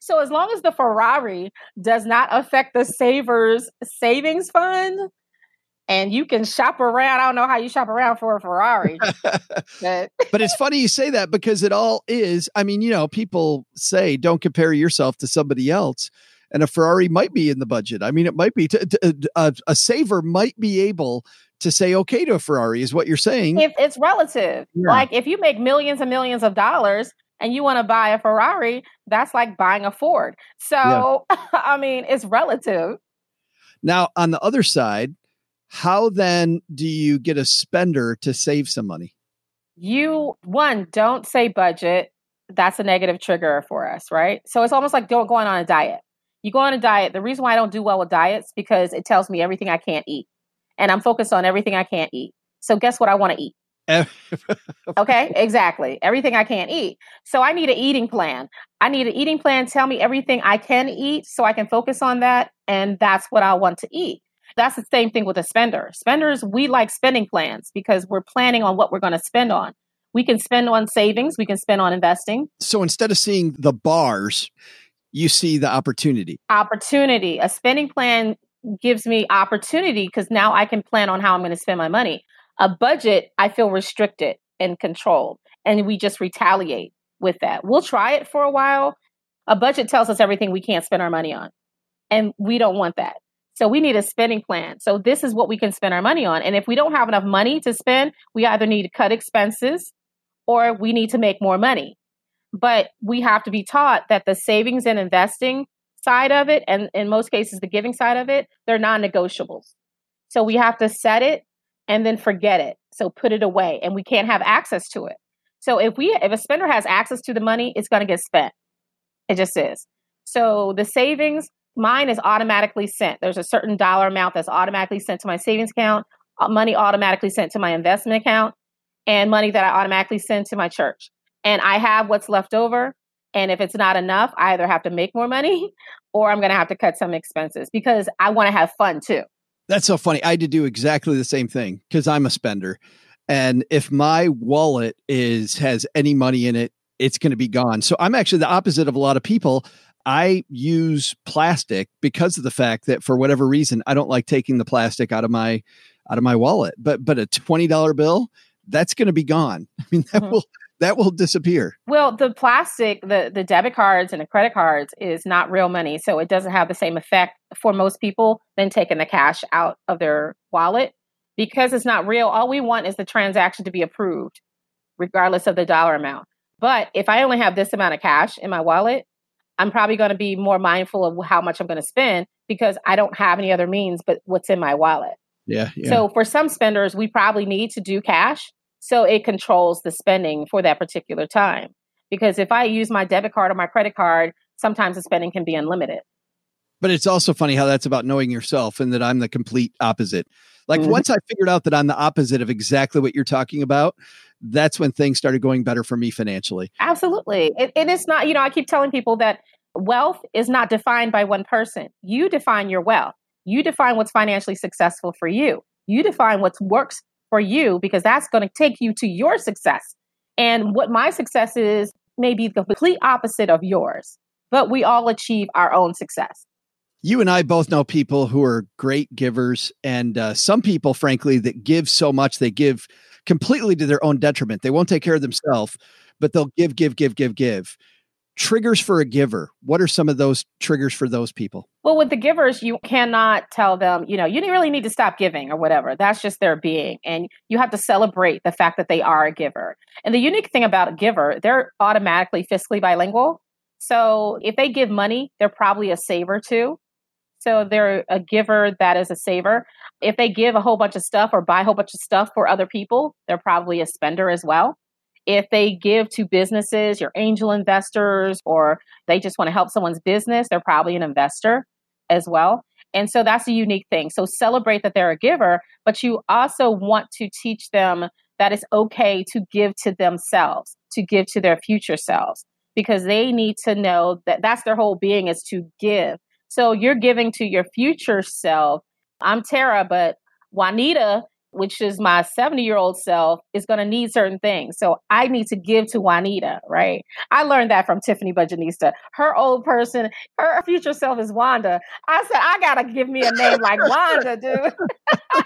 so as long as the Ferrari does not affect the saver's savings fund, and you can shop around. I don't know how you shop around for a Ferrari. but. but it's funny you say that because it all is. I mean, you know, people say don't compare yourself to somebody else. And a Ferrari might be in the budget. I mean, it might be to, to, a, a saver might be able to say okay to a Ferrari, is what you're saying. If it's relative, yeah. like if you make millions and millions of dollars and you want to buy a Ferrari, that's like buying a Ford. So, yeah. I mean, it's relative. Now, on the other side, how then do you get a spender to save some money? You, one, don't say budget. That's a negative trigger for us, right? So it's almost like don't going on a diet. You go on a diet. The reason why I don't do well with diets because it tells me everything I can't eat. And I'm focused on everything I can't eat. So guess what I want to eat? okay, exactly. Everything I can't eat. So I need an eating plan. I need an eating plan. Tell me everything I can eat so I can focus on that. And that's what I want to eat. That's the same thing with a spender. Spenders, we like spending plans because we're planning on what we're going to spend on. We can spend on savings, we can spend on investing. So instead of seeing the bars, you see the opportunity. Opportunity. A spending plan gives me opportunity because now I can plan on how I'm going to spend my money. A budget, I feel restricted and controlled. And we just retaliate with that. We'll try it for a while. A budget tells us everything we can't spend our money on. And we don't want that. So we need a spending plan. So this is what we can spend our money on. And if we don't have enough money to spend, we either need to cut expenses or we need to make more money. But we have to be taught that the savings and investing side of it, and in most cases, the giving side of it, they're non negotiables. So we have to set it and then forget it. So put it away and we can't have access to it. So if we if a spender has access to the money, it's going to get spent. It just is. So the savings, mine is automatically sent. There's a certain dollar amount that's automatically sent to my savings account, uh, money automatically sent to my investment account, and money that I automatically send to my church. And I have what's left over. And if it's not enough, I either have to make more money or I'm going to have to cut some expenses because I want to have fun too. That's so funny. I had to do exactly the same thing because I'm a spender. And if my wallet is has any money in it, it's going to be gone. So I'm actually the opposite of a lot of people. I use plastic because of the fact that for whatever reason I don't like taking the plastic out of my out of my wallet. But but a twenty dollar bill, that's going to be gone. I mean that mm-hmm. will that will disappear. Well, the plastic, the the debit cards and the credit cards is not real money, so it doesn't have the same effect for most people than taking the cash out of their wallet because it's not real. All we want is the transaction to be approved, regardless of the dollar amount. But if I only have this amount of cash in my wallet, I'm probably going to be more mindful of how much I'm going to spend because I don't have any other means but what's in my wallet. Yeah, yeah. So for some spenders, we probably need to do cash so it controls the spending for that particular time. Because if I use my debit card or my credit card, sometimes the spending can be unlimited. But it's also funny how that's about knowing yourself and that I'm the complete opposite. Like mm-hmm. once I figured out that I'm the opposite of exactly what you're talking about, that's when things started going better for me financially. Absolutely. It, it is not, you know, I keep telling people that wealth is not defined by one person. You define your wealth. You define what's financially successful for you. You define what works for you because that's going to take you to your success. And what my success is may be the complete opposite of yours, but we all achieve our own success. You and I both know people who are great givers, and uh, some people, frankly, that give so much they give completely to their own detriment. They won't take care of themselves, but they'll give, give, give, give, give. Triggers for a giver. What are some of those triggers for those people? Well with the givers you cannot tell them you know you really need to stop giving or whatever. That's just their being and you have to celebrate the fact that they are a giver. And the unique thing about a giver they're automatically fiscally bilingual. So if they give money they're probably a saver too so they're a giver that is a saver if they give a whole bunch of stuff or buy a whole bunch of stuff for other people they're probably a spender as well if they give to businesses, your angel investors, or they just want to help someone's business, they're probably an investor as well. And so that's a unique thing. So celebrate that they're a giver, but you also want to teach them that it's okay to give to themselves, to give to their future selves, because they need to know that that's their whole being is to give. So you're giving to your future self. I'm Tarra, but Juanita which is my 70 year old self, is going to need certain things. So I need to give to Juanita, right? I learned that from Tiffany Budgetnista. Her old person, her future self is Wanda. I said, I got to give me a name like Wanda, dude.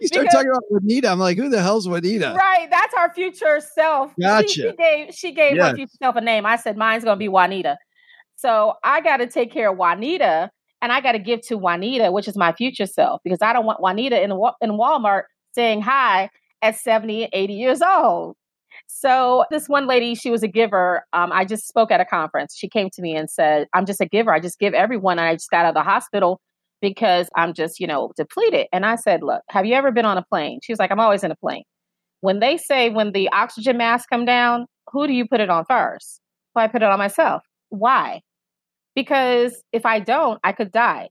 you start because, talking about Juanita. I'm like, who the hell's Juanita? Right. That's our future self. Gotcha. She, she gave, she gave yes. her future self a name. I said, mine's going to be Juanita. So I got to take care of Juanita and I got to give to Juanita, which is my future self, because I don't want Juanita in in Walmart saying hi at 70 80 years old. So this one lady, she was a giver. Um, I just spoke at a conference. She came to me and said, "I'm just a giver. I just give everyone." And I just got out of the hospital because I'm just, you know, depleted. And I said, "Look, have you ever been on a plane?" She was like, "I'm always in a plane." When they say when the oxygen mask come down, who do you put it on first? Well, I put it on myself. Why? because if I don't, I could die.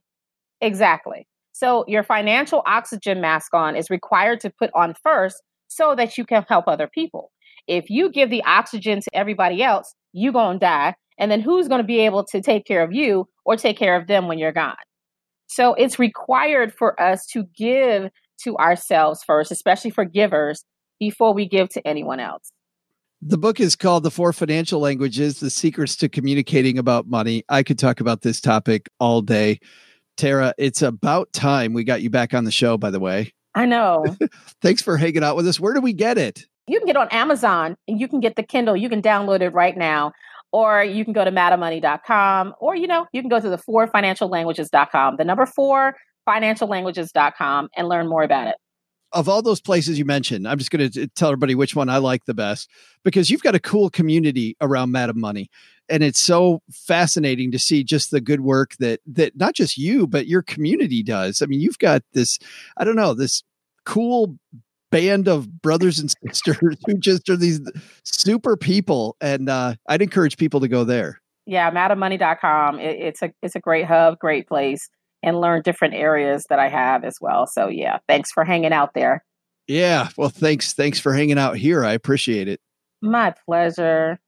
Exactly. So your financial oxygen mask on is required to put on first so that you can help other people. If you give the oxygen to everybody else, you're going to die. And then who's going to be able to take care of you or take care of them when you're gone? So it's required for us to give to ourselves first, especially for givers, before we give to anyone else. The book is called The Four Financial Languages The Secrets to Communicating About Money. I could talk about this topic all day. Tarra, it's about time we got you back on the show, by the way. I know. Thanks for hanging out with us. Where do we get it? You can get on Amazon and you can get the Kindle. You can download it right now. Or you can go to madammoney.com or, you know, you can go to the four financiallanguages.com, the number four financiallanguages.com and learn more about it of all those places you mentioned, I'm just going to tell everybody which one I like the best because you've got a cool community around Madam Money, and it's so fascinating to see just the good work that that not just you but your community does. I mean, you've got this, I don't know, this cool band of brothers and sisters who just are these super people, and uh, I'd encourage people to go there. Yeah, madammoney.com. It, it's a it's a great hub, great place and learn different areas that I have as well. So yeah, thanks for hanging out there. Yeah, well thanks thanks for hanging out here. I appreciate it. My pleasure.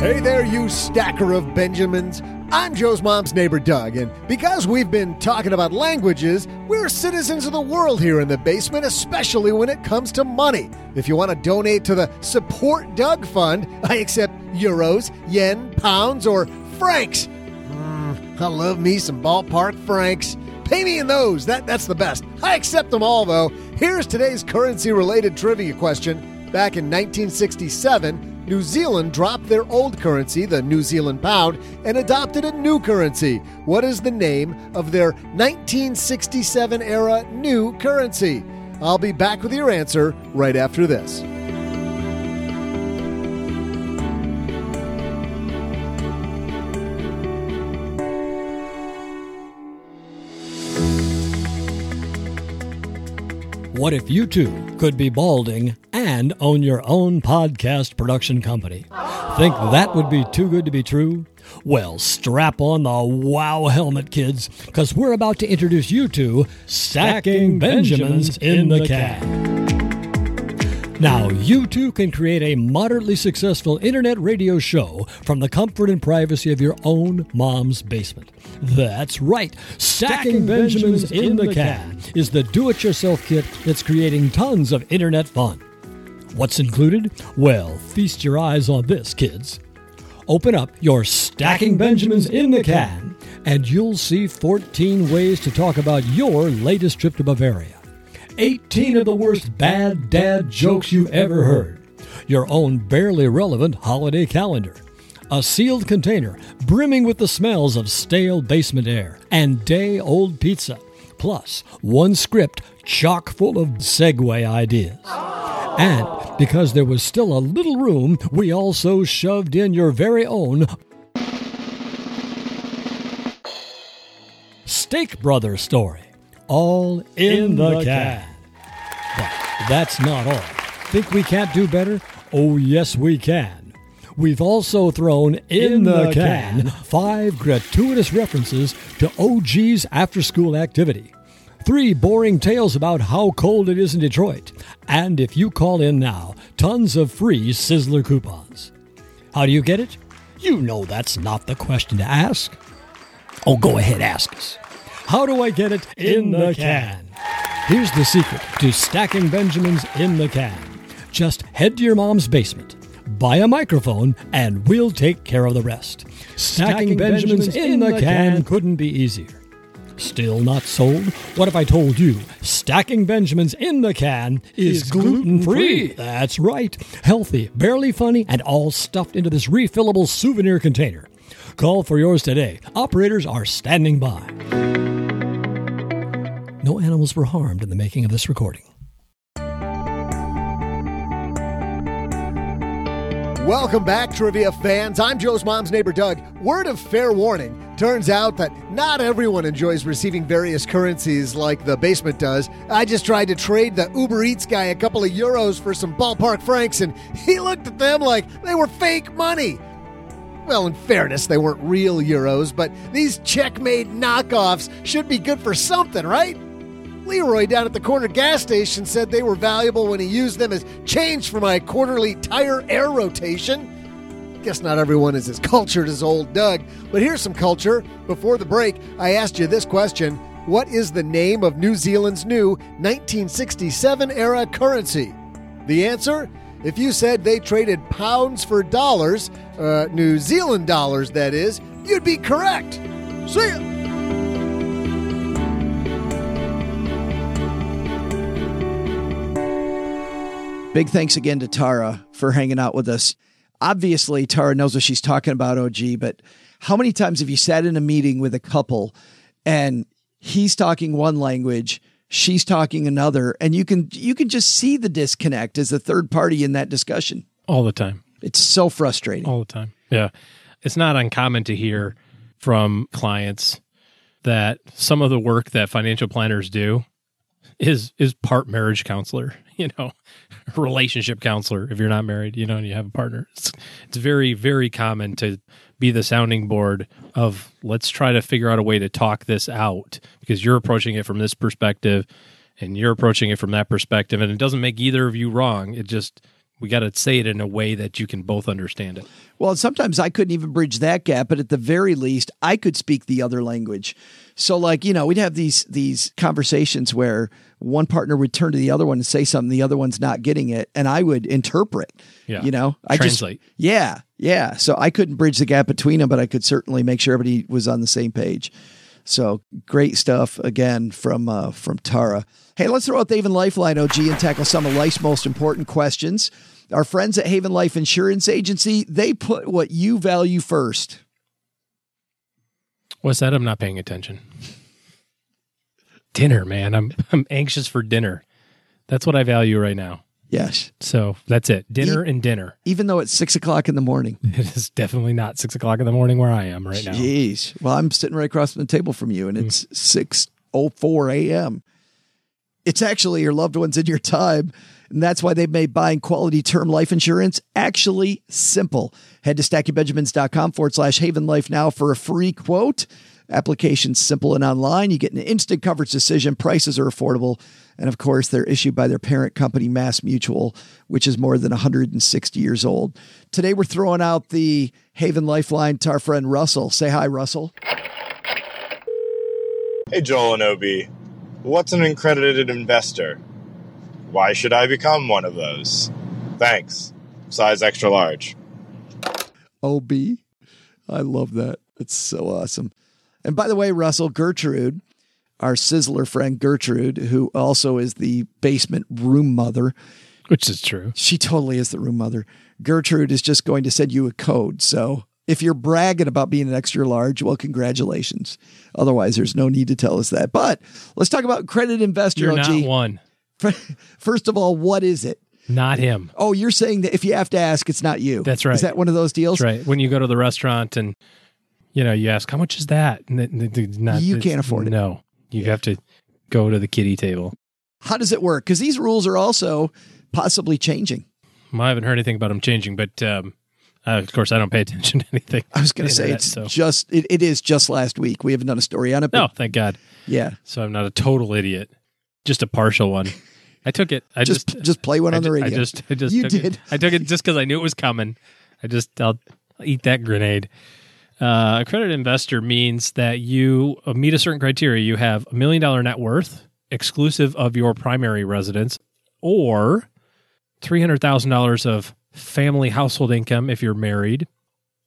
Hey there, you stacker of Benjamins. I'm Joe's mom's neighbor, Doug, and because we've been talking about languages, we're citizens of the world here in the basement, especially when it comes to money. If you want to donate to the Support Doug Fund, I accept euros, yen, pounds, or francs. Mm, I love me some ballpark francs. Pay me in those. That, that's the best. I accept them all, though. Here's today's currency related trivia question. Back in 1967, New Zealand dropped their old currency, the New Zealand pound, and adopted a new currency. What is the name of their 1967 era new currency? I'll be back with your answer right after this. What if you too could be balding and own your own podcast production company? Think that would be too good to be true? Well, strap on the wow helmet, kids, because we're about to introduce you to Stacking Benjamins in the Can. Now, you too can create a moderately successful internet radio show from the comfort and privacy of your own mom's basement. That's right. Stacking, Benjamins, in the Can is the do it yourself kit that's creating tons of internet fun. What's included? Well, feast your eyes on this, kids. Open up your Stacking Benjamins in the Can, and you'll see 14 ways to talk about your latest trip to Bavaria. 18 of the worst bad dad jokes you've ever heard, your own barely relevant holiday calendar, a sealed container brimming with the smells of stale basement air and day old pizza, plus one script chock full of segue ideas. And because there was still a little room, we also shoved in your very own Steak Brother story. All in, in the, the. But that's not all. Think we can't do better? Oh, yes, we can. We've also thrown in, in the, the can, can five gratuitous references to OG's after school activity. Three boring tales about how cold it is in Detroit. And if you call in now, tons of free Sizzler coupons. How do you get it? You know that's not the question to ask. Oh, go ahead, ask us. How do I get it in, in the, the can? Here's the secret to stacking Benjamins in the can. Just head to your mom's basement, buy a microphone, and we'll take care of the rest. Stacking, stacking Benjamins, Benjamins, in, the, the can, can couldn't be easier. Still not sold? What if I told you stacking Benjamins in the can is, is gluten free? That's right. Healthy, barely funny, and all stuffed into this refillable souvenir container. Call for yours today. Operators are standing by. No animals were harmed in the making of this recording. Welcome back, trivia fans. I'm Joe's mom's neighbor, Doug. Word of fair warning turns out that not everyone enjoys receiving various currencies like the basement does. I just tried to trade the Uber Eats guy a couple of euros for some ballpark francs, and he looked at them like they were fake money. Well, in fairness, they weren't real euros, but these checkmate knockoffs should be good for something, right? Leroy down at the corner gas station said they were valuable when he used them as change for my quarterly tire air rotation. Guess not everyone is as cultured as old Doug, but here's some culture. Before the break, I asked you this question What is the name of New Zealand's new 1967 era currency? The answer? If you said they traded pounds for dollars, uh, New Zealand dollars, that is, you'd be correct. See ya! Big thanks again to Tarra for hanging out with us. Obviously, Tarra knows what she's talking about, OG, but how many times have you sat in a meeting with a couple and he's talking one language, she's talking another, and you can you can just see the disconnect as a third party in that discussion. all the time. It's so frustrating. all the time. Yeah. It's not uncommon to hear from clients that some of the work that financial planners do is is part marriage counselor, you know, relationship counselor if you're not married, you know, and you have a partner. It's it's very very common to be the sounding board of let's try to figure out a way to talk this out because you're approaching it from this perspective and you're approaching it from that perspective and it doesn't make either of you wrong. It just we got to say it in a way that you can both understand it. Well, sometimes I couldn't even bridge that gap, but at the very least, I could speak the other language. So, like you know, we'd have these these conversations where one partner would turn to the other one and say something, the other one's not getting it, and I would interpret. Yeah. you know, I Translate. just yeah, yeah. So I couldn't bridge the gap between them, but I could certainly make sure everybody was on the same page. So great stuff again from uh, from Tarra. Hey, let's throw out the Haven Lifeline OG and tackle some of life's most important questions. Our friends at Haven Life Insurance Agency, they put what you value first. What's that? I'm not paying attention. Dinner, man. I'm I'm anxious for dinner. That's what I value right now. Yes. So that's it. Dinner and dinner. Even though it's six o'clock in the morning. It is definitely not six o'clock in the morning where I am right now. Jeez. Well, I'm sitting right across from the table from you, and hmm. it's six oh four a.m. It's actually your loved ones in your time, and that's why they've made buying quality term life insurance actually simple. Head to stackingbenjamins.com forward slash Haven Life now for a free quote. Application's simple and online. You get an instant coverage decision. Prices are affordable. And of course, they're issued by their parent company, Mass Mutual, which is more than 160 years old. Today, we're throwing out the Haven Lifeline to our friend Russell. Say hi, Russell. Hey, Joel and Obi. What's an accredited investor? Why should I become one of those? Thanks. Size extra large. OB. I love that. It's so awesome. And by the way, Russell, Gertrude, our Sizzler friend Gertrude, who also is the basement room mother, Which is true. she totally is the room mother. Gertrude is just going to send you a code. So if you're bragging about being an extra large, well, congratulations. Otherwise, there's no need to tell us that. But let's talk about credit investor. You're not one. First of all, what is it? Not him. Oh, you're saying that if you have to ask, it's not you. That's right. Is that one of those deals? That's right. When you go to the restaurant and you know, you ask how much is that? And not, You can't afford it. No. You have to go to the kitty table. How does it work? Because these rules are also possibly changing. Well, I haven't heard anything about them changing, but um, uh, of course, I don't pay attention to anything. I was going to say it's so. just it, it is just last week. We haven't done a story on it. No, thank God. yeah, So I'm not a total idiot, just a partial one. I took it. I just just, just, play one I, on the radio. I just, I just You did. It. I took it just because I knew it was coming. I just, I'll eat that grenade. Uh, accredited investor means that you meet a certain criteria. You have a million dollar net worth, exclusive of your primary residence, or three hundred thousand dollars of family household income if you're married,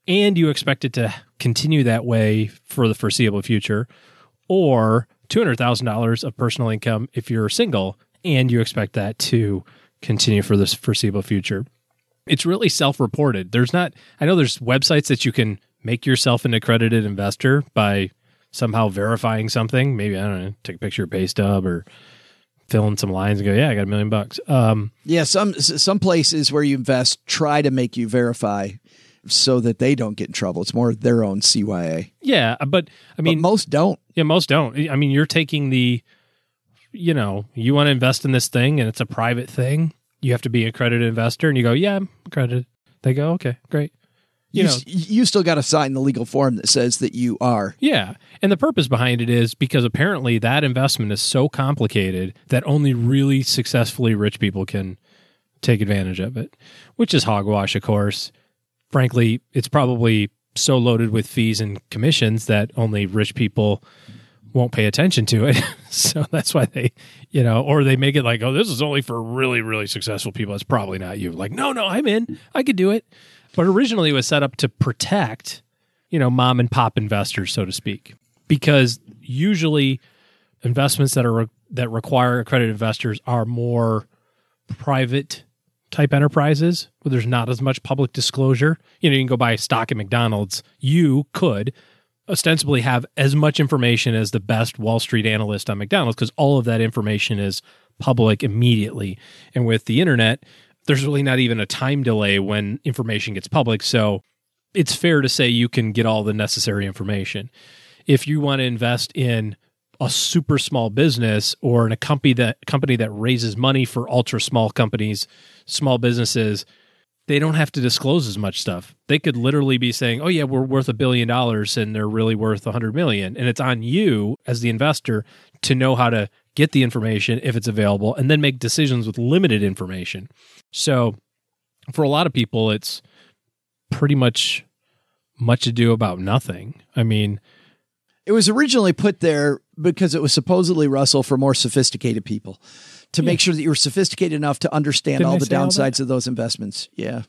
and you expect it to continue that way for the foreseeable future, or $200,000 of personal income if you're single and you expect that to continue for the foreseeable future. It's really self reported. There's not, I know there's websites that you can make yourself an accredited investor by somehow verifying something. Maybe, I don't know, take a picture of pay stub or fill in some lines and go, yeah, I got a million bucks. Um, yeah, some some places where you invest try to make you verify so that they don't get in trouble. It's more their own CYA. yeah, but I mean, mean, most don't. Yeah, most don't. I mean, you're taking the, you know, you want to invest in this thing and it's a private thing. You have to be an accredited investor, and you go, yeah, I'm accredited. They go, okay, great. You, You know, you still got to sign the legal form that says that you are. yeah. And the purpose behind it is because apparently that investment is so complicated that only really successfully rich people can take advantage of it, which is hogwash, of course. Frankly, it's probably so loaded with fees and commissions that only rich people won't pay attention to it. so that's why they, you know, or they make it like, oh, this is only for really, really successful people. It's probably not you. Like, no, no, I'm in. I could do it. But originally it was set up to protect, you know, mom and pop investors, so to speak, because usually investments that are that require accredited investors are more private type enterprises where there's not as much public disclosure. You know, you can go buy stock at McDonald's. You could ostensibly have as much information as the best Wall Street analyst on McDonald's because all of that information is public immediately. And with the internet, there's really not even a time delay when information gets public. So it's fair to say you can get all the necessary information. If you want to invest in a super small business or in a company that company that raises money for ultra small companies, small businesses, they don't have to disclose as much stuff. They could literally be saying, "Oh yeah, we're worth a billion dollars and they're really worth a 100 million." And it's on you as the investor to know how to get the information if it's available and then make decisions with limited information. So, for a lot of people it's pretty much much ado about nothing. I mean, It was originally put there because it was supposedly Russell for more sophisticated people to make sure that you were sophisticated enough to understand Didn't all I the say all downsides of those investments. Yeah.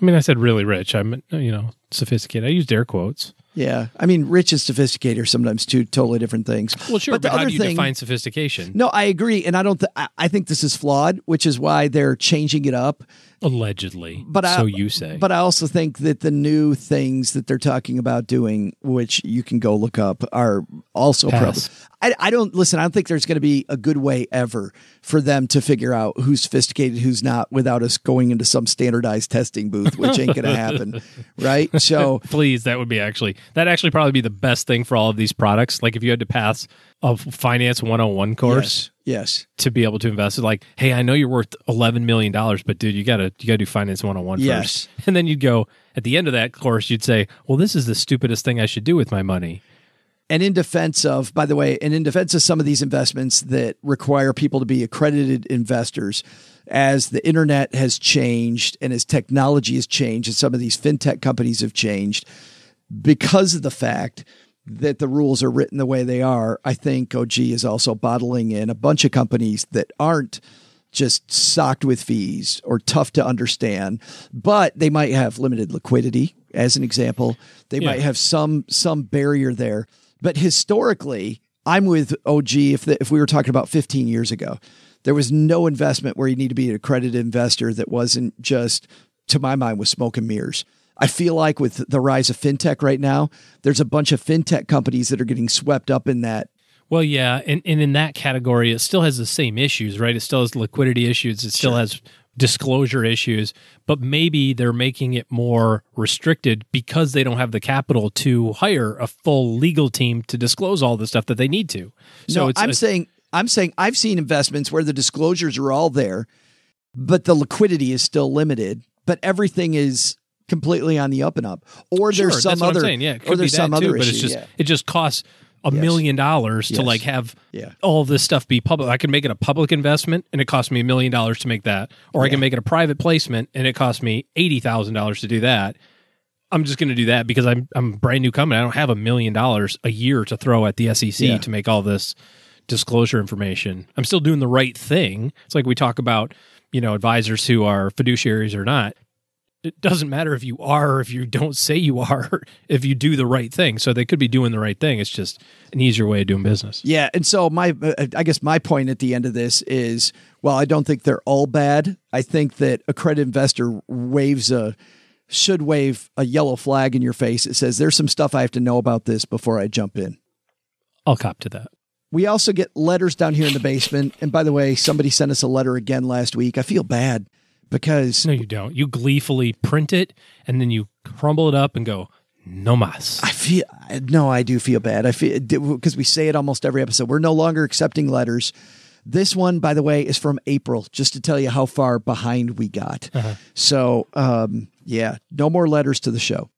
I mean, I said really rich. I'm, you know, sophisticated. I used air quotes. Yeah. I mean, rich and sophisticated are sometimes two totally different things. Well, sure, But but, how do you thing- define sophistication? No, I agree. And I don't, th- I think this is flawed, which is why they're changing it up. Allegedly, But I, so you say. But I also think that the new things that they're talking about doing, which you can go look up, are also Pass. I, I don't listen. I don't think there's going to be a good way ever for them to figure out who's sophisticated, who's not, without us going into some standardized testing booth, which ain't going to happen, right? So please, that would be actually that actually probably be the best thing for all of these products. Like if you had to pass a finance 101 course yes, yes, to be able to invest, like, hey, I know you're worth 11 million dollars, but dude, you gotta you gotta do finance 101 Yes. first. And then you'd go at the end of that course, you'd say, well, this is the stupidest thing I should do with my money. and in defense of, by the way, and in defense of some of these investments that require people to be accredited investors, as the internet has changed and as technology has changed, and some of these fintech companies have changed, because of the fact that the rules are written the way they are, I think OG is also bottling in a bunch of companies that aren't just socked with fees or tough to understand, but they might have limited liquidity, as an example. They Yeah. might have some some barrier there. But historically, I'm with OG if the, if we were talking about 15 years ago. There was no investment where you need to be an accredited investor that wasn't just, to my mind, was smoke and mirrors. I feel like with the rise of fintech right now, there's a bunch of fintech companies that are getting swept up in that. Well, yeah, and, and in that category, it still has the same issues, right? It still has liquidity issues. It still has disclosure issues, but maybe they're making it more restricted because they don't have the capital to hire a full legal team to disclose all the stuff that they need to. So no, it's, I'm saying I'm saying I've seen investments where the disclosures are all there, but the liquidity is still limited, but everything is completely on the up and up. Or Sure, there's some that's what I'm other. Yeah, it or there's some too, other but issue. it's just yeah. it just costs a Yes. million dollars to Yes. like have Yeah. all this stuff be public. I can make it a public investment and it costs me a million dollars to make that, or I can make it a private placement and it costs me eighty thousand dollars to do that. I'm just going to do that because I'm I'm brand new coming. I don't have a million dollars a year to throw at the SEC Yeah. to make all this disclosure information. I'm still doing the right thing. It's like we talk about, you know, advisors who are fiduciaries or not. It doesn't matter if you are or if you don't say you are, if you do the right thing. So they could be doing the right thing. It's just an easier way of doing business. Yeah, and so my uh, I guess my point at the end of this is well, I don't think they're all bad. I think that accredited investor waves a should wave a yellow flag in your face. It says there's some stuff I have to know about this before I jump in. I'll cop to that. We also get letters down here in the basement. And by the way, somebody sent us a letter again last week. I feel bad because No, you don't. You gleefully print it and then you crumble it up and go, no mas. I feel no, I do feel bad. I feel because we say it almost every episode. We're no longer accepting letters. This one, by the way, is from April, just to tell you how far behind we got. So, um, yeah, no more letters to the show.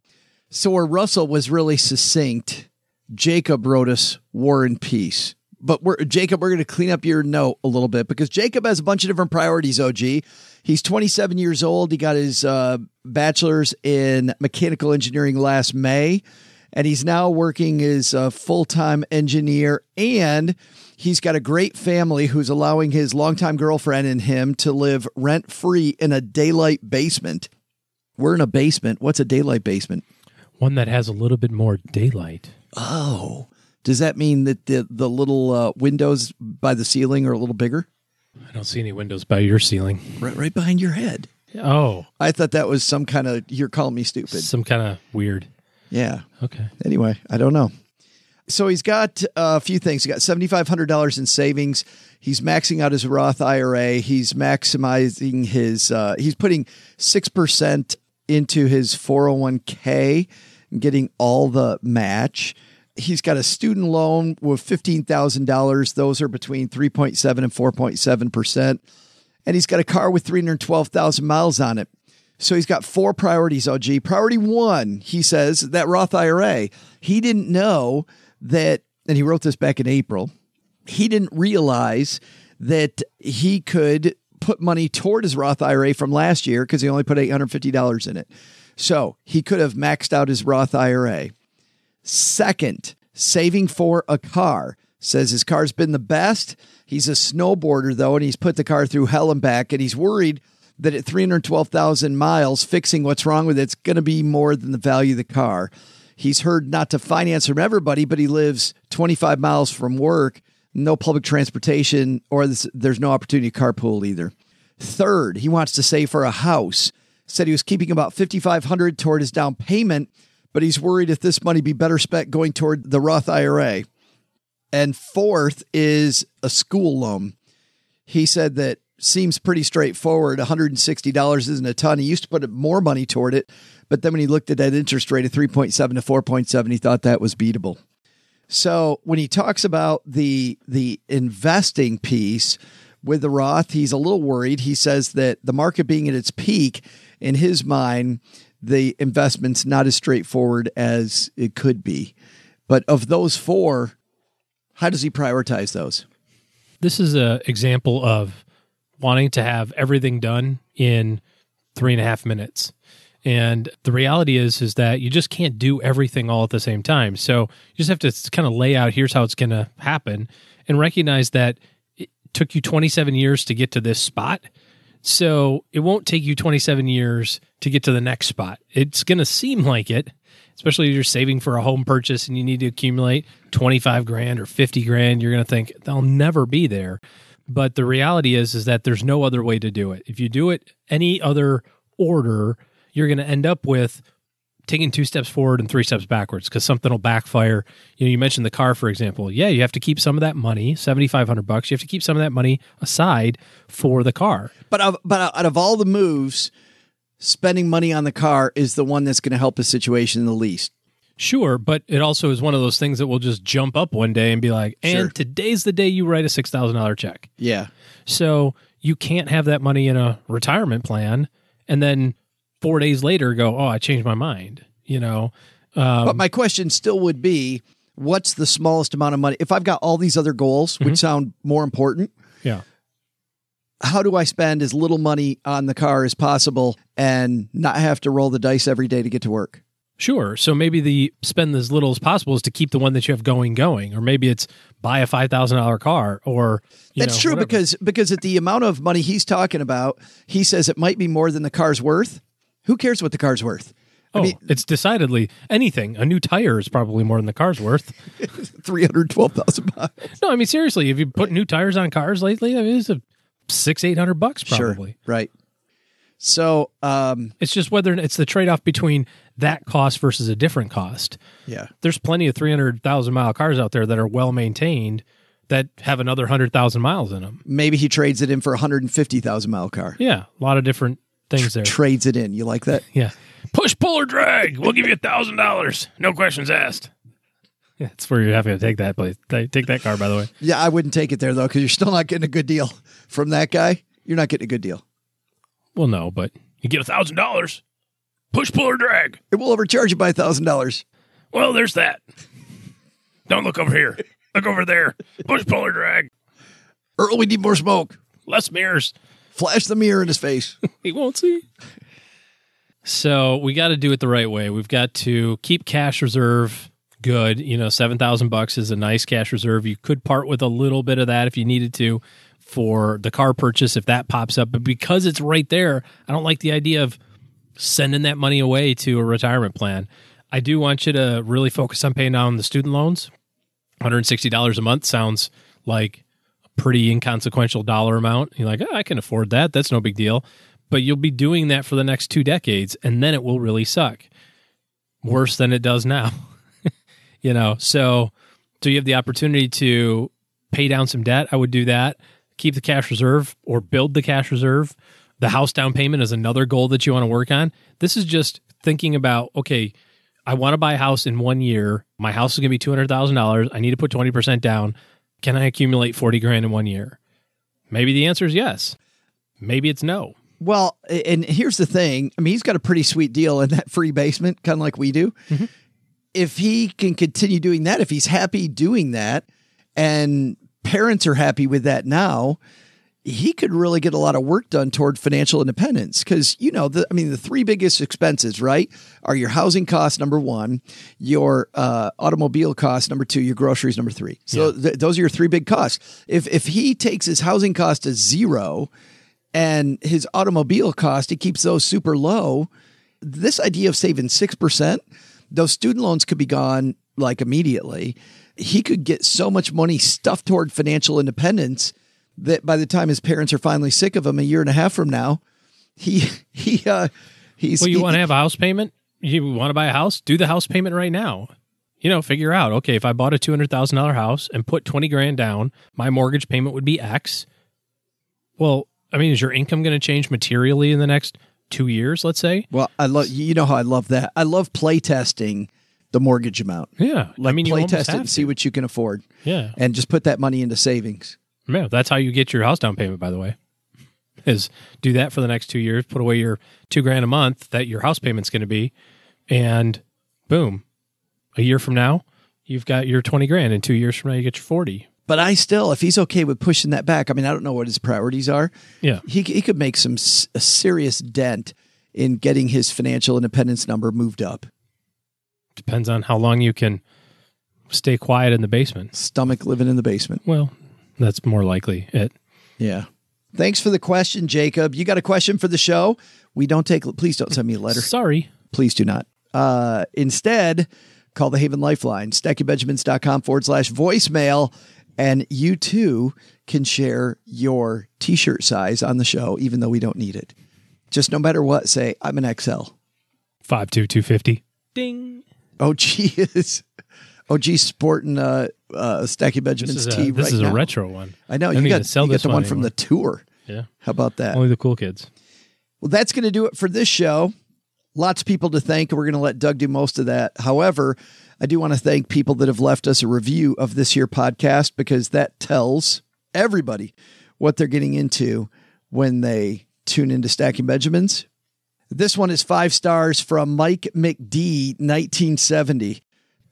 So, where Russell was really succinct, Jacob wrote us War and Peace. But we're Jacob, we're going to clean up your note a little bit because Jacob has a bunch of different priorities. OG, he's 27 years old. He got his uh, bachelor's in mechanical engineering last May, and he's now working as a full time engineer. And he's got a great family who's allowing his longtime girlfriend and him to live rent free in a daylight basement. We're in a basement. What's a daylight basement? One that has a little bit more daylight. Oh, does that mean that the the little uh, windows by the ceiling are a little bigger? I don't see any windows by your ceiling. Right, right behind your head. Oh, I thought that was some kind of you're calling me stupid. some kind of weird. Yeah. Okay. Anyway, I don't know. So he's got uh, a few things. He got seventy five hundred dollars in savings. He's maxing out his Roth IRA. He's maximizing his. Uh, he's putting six percent into his four hundred one k, getting all the match. He's got a student loan with fifteen thousand dollars. Those are between three point seven and four point seven percent. And he's got a car with three hundred twelve thousand miles on it. So he's got four priorities, OG. Priority one, he says, that Roth IRA. He didn't know that, and he wrote this back in April, he didn't realize that he could put money toward his Roth IRA from last year because he only put $850 in it. So he could have maxed out his Roth IRA. Second, saving for a car. Says his car's been the best. He's a snowboarder, though, and he's put the car through hell and back, and he's worried that at 312,000 miles, fixing what's wrong with it's going to be more than the value of the car. He's heard not to finance from everybody, but he lives 25 miles from work, no public transportation, or this, there's no opportunity to carpool either. Third, he wants to save for a house. Said he was keeping about 5500 toward his down payment, but he's worried if this money be better spent going toward the Roth IRA. And fourth is a school loan. He said that seems pretty straightforward. $160 isn't a ton. He used to put more money toward it, but then when he looked at that interest rate of 3.7 to 4.7, he thought that was beatable. So when he talks about the the investing piece with the Roth, he's a little worried. He says that the market being at its peak, in his mind, the investment's not as straightforward as it could be. But of those four, how does he prioritize those? This is a example of wanting to have everything done in three and a half minutes. And the reality is, is that you just can't do everything all at the same time. So you just have to kind of lay out here's how it's going to happen and recognize that it took you 27 years to get to this spot. So it won't take you 27 years to get to the next spot. It's going to seem like it, especially if you're saving for a home purchase and you need to accumulate 25 grand or 50 grand. You're going to think they'll never be there. But the reality is, is that there's no other way to do it. If you do it any other order, you're going to end up with taking two steps forward and three steps backwards because something will backfire. You know, you mentioned the car, for example. Yeah, you have to keep some of that money, seventy five hundred bucks. You have to keep some of that money aside for the car. But of, but out of all the moves, spending money on the car is the one that's going to help the situation the least. Sure, but it also is one of those things that will just jump up one day and be like, and Sure. today's the day you write a six thousand dollar check. Yeah. So you can't have that money in a retirement plan and then four days later go, oh, I changed my mind. You know, um, But my question still would be what's the smallest amount of money? If I've got all these other goals, which sound more important, yeah. how do I spend as little money on the car as possible and not have to roll the dice every day to get to work? Sure. So maybe the spend as little as possible is to keep the one that you have going going, or maybe it's buy a five thousand dollar car, or you That's know, true whatever. because because at the amount of money he's talking about, he says it might be more than the car's worth. Who cares what the car's worth? oh, it's decidedly anything. A new tire is probably more than the car's worth. Three hundred twelve thousand miles. No, I mean seriously, have you put new tires on cars lately? I mean, it's a six eight hundred bucks probably. Sure. Right. So um It's just whether it's the trade off between that cost versus a different cost. yeah. There's plenty of three hundred thousand mile cars out there that are well maintained that have another hundred thousand miles in them. Maybe he trades it in for a hundred and fifty thousand mile car. Yeah, a lot of different things there. Trades it in. You like that? Yeah. Push, pull, or drag. We'll give you a thousand dollars. No questions asked. Yeah, that's where you're having to take that place. Take take that car, by the way. Yeah, I wouldn't take it there though, because you're still not getting a good deal from that guy. You're not getting a good deal. Well, no, but you get a thousand dollars. Push, pull, or drag. It will overcharge you by a thousand dollars. Well, there's that. Don't look over here. Look over there. Push, pull, or drag. Earl, we need more smoke. Less mirrors. Flash the mirror in his face. He won't see. So we got to do it the right way. We've got to keep cash reserve good. You know, seven thousand bucks is a nice cash reserve. You could part with a little bit of that if you needed to for the car purchase if that pops up. But because it's right there, I don't like the idea of sending that money away to a retirement plan. I do want you to really focus on paying down the student loans. $160 a month sounds like pretty inconsequential dollar amount. You're like, oh, I can afford that. That's no big deal. But you'll be doing that for the next two decades, and then it will really suck worse than it does now. you know, so so you have the opportunity to pay down some debt. I would do that. Keep the cash reserve or build the cash reserve. The house down payment is another goal that you want to work on. This is just thinking about okay, I want to buy a house in one year. My house is going to be two hundred thousand dollars. I need to put twenty percent down. Can I accumulate forty grand in one year? Maybe the answer is yes. Maybe it's no. Well, and here's the thing. I mean, he's got a pretty sweet deal in that free basement, kind of like we do. Mm-hmm. If he can continue doing that, if he's happy doing that, and parents are happy with that now, he could really get a lot of work done toward financial independence. Because, you know, the, I mean, the three biggest expenses, right, are your housing costs, number one, your uh, automobile costs, number two, your groceries, number three. So Yeah. th- those are your three big costs. If, if he takes his housing cost to zero, and his automobile cost, he keeps those super low. This idea of saving 6%, those student loans could be gone like immediately. He could get so much money stuffed toward financial independence that by the time his parents are finally sick of him a year and a half from now, he, he, uh, he's, Well, you he- want to have a house payment? You want to buy a house? Do the house payment right now. You know, figure out, okay, if I bought a $200,000 house and put 20 grand down, my mortgage payment would be X. Well, I mean, is your income going to change materially in the next two years, let's say? well, I love, you know how I love that. I love play testing the mortgage amount. Yeah. I mean, you play test it and see what you can afford Yeah. and just put that money into savings. Yeah, that's how you get your house down payment, by the way. Is do that for the next two years, put away your two grand a month that your house payment's going to be, and boom, a year from now, you've got your 20 grand. And two years from now, you get your 40. But I still, if he's okay with pushing that back, I mean, I don't know what his priorities are. Yeah. He, he could make some a serious dent in getting his financial independence number moved up. Depends on how long you can stay quiet in the basement. Stomach living in the basement. Well, that's more likely it. Yeah. Thanks for the question, Jacob. You got a question for the show? We don't take, please don't send me a letter. Sorry. Please do not. Uh, instead, call the Haven Lifeline, stackingbenjamins.com forward slash voicemail, and you too can share your t shirt size on the show, even though we don't need it. Just no matter what, say, I'm an XL. 52250. Ding. Oh, geez. Oh, geez, sporting uh, uh, Stacky This Benjamin's is a, tee this right is now. a retro one. I know I you got, sell you got the one one from the tour. Yeah. How about that? Only the cool kids. Well, that's going to do it for this show. Lots of people to thank. We're going to let Doug do most of that. However, I do want to thank people that have left us a review of this here podcast because that tells everybody what they're getting into when they tune into Stacking Benjamins. This one is five stars from Mike McD, 1970.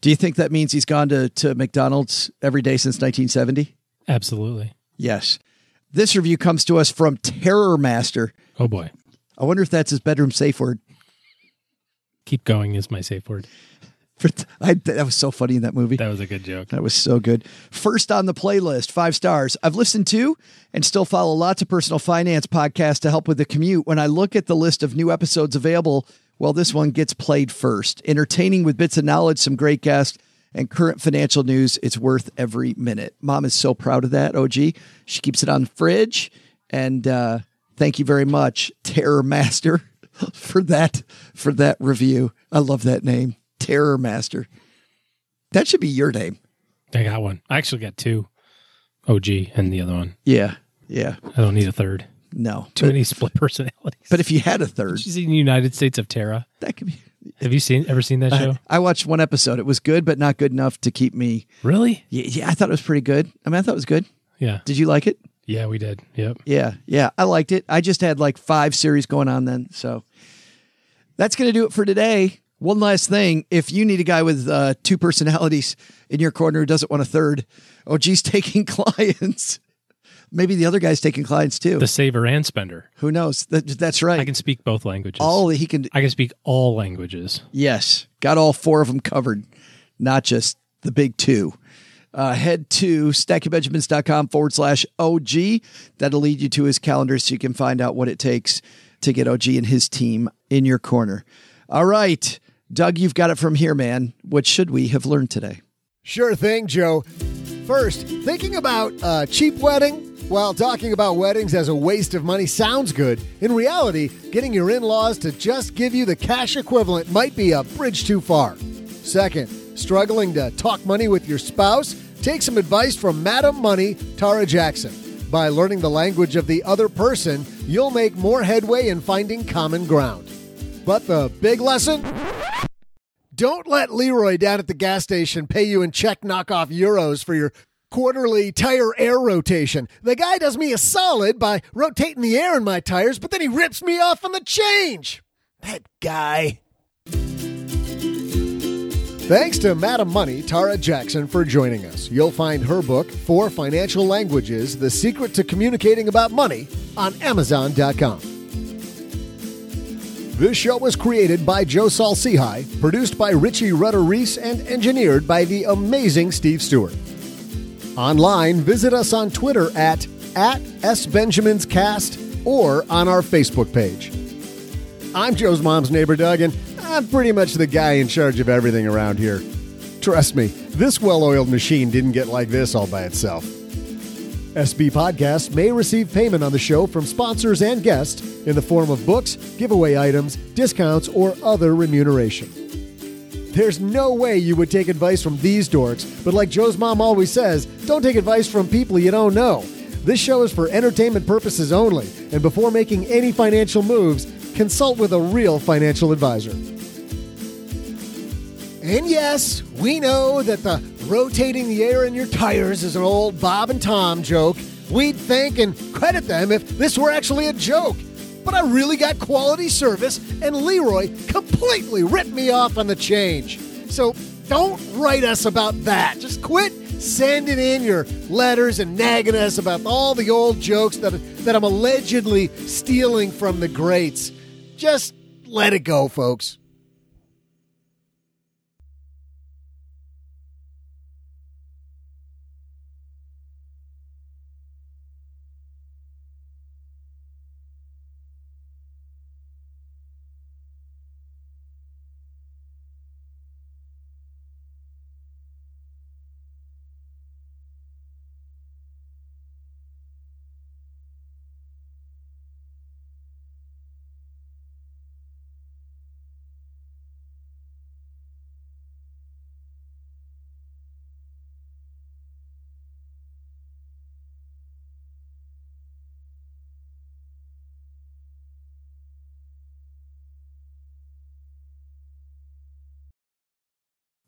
Do you think that means he's gone to, to McDonald's every day since 1970? Absolutely. Yes. This review comes to us from Terror Master. Oh boy. I wonder if that's his bedroom safe word. Keep going is my safe word. I, that was so funny in that movie. That was a good joke. That was so good. First on the playlist, five stars. I've listened to and still follow lots of personal finance podcasts to help with the commute. When I look at the list of new episodes available, well, this one gets played first. Entertaining with bits of knowledge, some great guests, and current financial news. It's worth every minute. Mom is so proud of that, OG. She keeps it on the fridge. And uh, thank you very much, Terror Master, for that for that review. I love that name, Terror Master. That should be your name. I got one. I actually got two. OG and the other one. Yeah, yeah. I don't need a third. No, Too but, many split personalities. but if you had a third, she's in United States of Tara? that could be. Have you seen ever seen that show? I watched one episode. It was good, but not good enough to keep me. really? Yeah, yeah, I thought it was pretty good. I mean, I thought it was good. Yeah. Did you like it? Yeah, we did. Yep. Yeah, yeah, I liked it. I just had like five series going on then. So that's going to do it for today. One last thing. If you need a guy with uh, two personalities in your corner who doesn't want a third, oh, geez, taking clients. Maybe the other guy's taking clients too. The saver and spender. Who knows? That, that's right. I can speak both languages. all he can. I can speak all languages. Yes, got all four of them covered, not just the big two. Uh, head to stackingbenjamins.com forward slash OG. That'll lead you to his calendar so you can find out what it takes to get OG and his team in your corner. All right, Doug, you've got it from here, man. What should we have learned today? Sure thing, Joe. First, thinking about a cheap wedding? While talking about weddings as a waste of money sounds good, in reality, getting your in laws to just give you the cash equivalent might be a bridge too far. Second, struggling to talk money with your spouse? Take some advice from Madam Money, Tarra Jackson. By learning the language of the other person, you'll make more headway in finding common ground. But the big lesson? Don't let Leroy down at the gas station pay you in check knockoff euros for your quarterly tire air rotation. The guy does me a solid by rotating the air in my tires, but then he rips me off on the change. That guy. Thanks to Madam Money, Tarra Jackson, for joining us. You'll find her book, Four Financial Languages The Secret to Communicating About Money, on Amazon.com. This show was created by Joe Saul-Sehy, produced by Richie Rudder Reese, and engineered by the amazing Steve Stewart. Online, visit us on Twitter at, at SBenjaminsCast or on our Facebook page. I'm Joe's mom's neighbor, Doug, and I'm pretty much the guy in charge of everything around here. Trust me, this well oiled machine didn't get like this all by itself. SB Podcasts may receive payment on the show from sponsors and guests in the form of books, giveaway items, discounts, or other remuneration. There's no way you would take advice from these dorks, but like Joe's mom always says, don't take advice from people you don't know. This show is for entertainment purposes only, and before making any financial moves, consult with a real financial advisor. And yes, we know that the rotating the air in your tires is an old Bob and Tom joke. We'd thank and credit them if this were actually a joke. But I really got quality service, and Leroy completely ripped me off on the change. So don't write us about that. Just quit sending in your letters and nagging us about all the old jokes that, that I'm allegedly stealing from the greats. Just let it go, folks.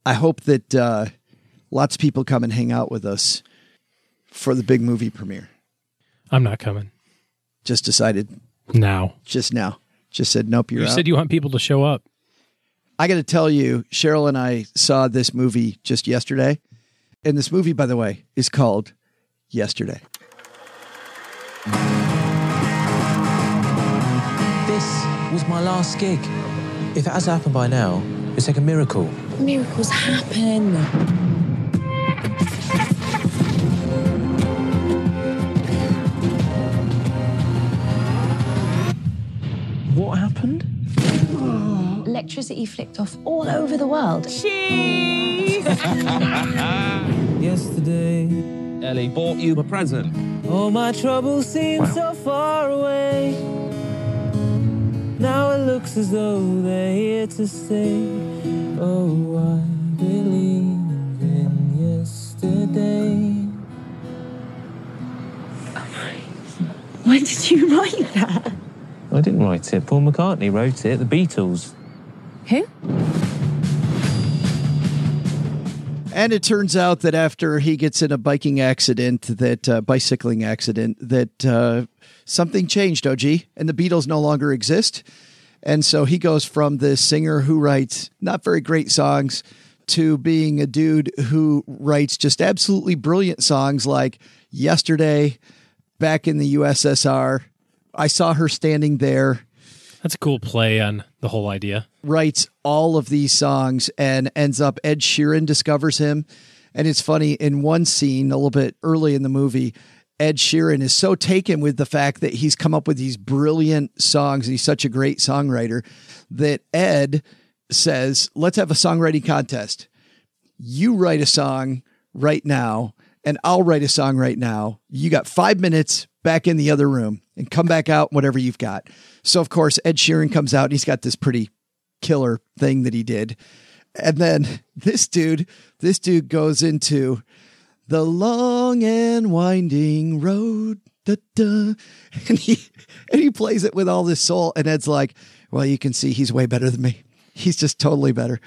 I hope that uh, lots of people come and hang out with us for the big movie premiere. I'm not coming Just decided now. just now. Just said nope. You're You out. said you want people to show up. I got to tell you, Cheryl and I saw this movie just yesterday, and this movie, by the way, is called Yesterday. This was my last gig. If it has happened by now, it's like a miracle. Miracles happen. What happened? Electricity flicked off all over the world. Yesterday, Ellie bought you a present. all my troubles seem so far away. Now it looks as though they're here to stay. Oh, I believe in yesterday. When did you write that? I didn't write it. Paul McCartney wrote it. The Beatles. Who? And it turns out that after he gets in a biking accident, that uh, bicycling accident, that uh, something changed, OG, and the Beatles no longer exist. And so he goes from this singer who writes not very great songs to being a dude who writes just absolutely brilliant songs like Yesterday, back in the USSR. I saw her standing there That's a cool play on the whole idea. writes all of these songs and ends up Ed Sheeran discovers him. And it's funny in one scene a little bit early in the movie, Ed Sheeran is so taken with the fact that he's come up with these brilliant songs. He's such a great songwriter that Ed says, Let's have a songwriting contest. You write a song right now, and I'll write a song right now. You got five minutes back in the other room and come back out, whatever you've got. So, of course, Ed Sheeran comes out and he's got this pretty killer thing that he did. And then this dude, this dude goes into the long and winding road. Da, da, and he and he plays it with all this soul. And Ed's like, well, you can see he's way better than me. He's just totally better.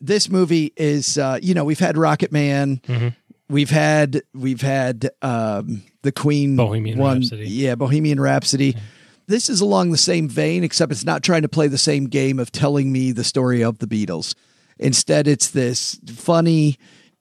This movie is, uh, you know, we've had Rocket Man, Mm-hmm. we've had we've had um, the Queen Bohemian one, Rhapsody. yeah, Bohemian Rhapsody. This is along the same vein, except it's not trying to play the same game of telling me the story of the Beatles. Instead, it's this funny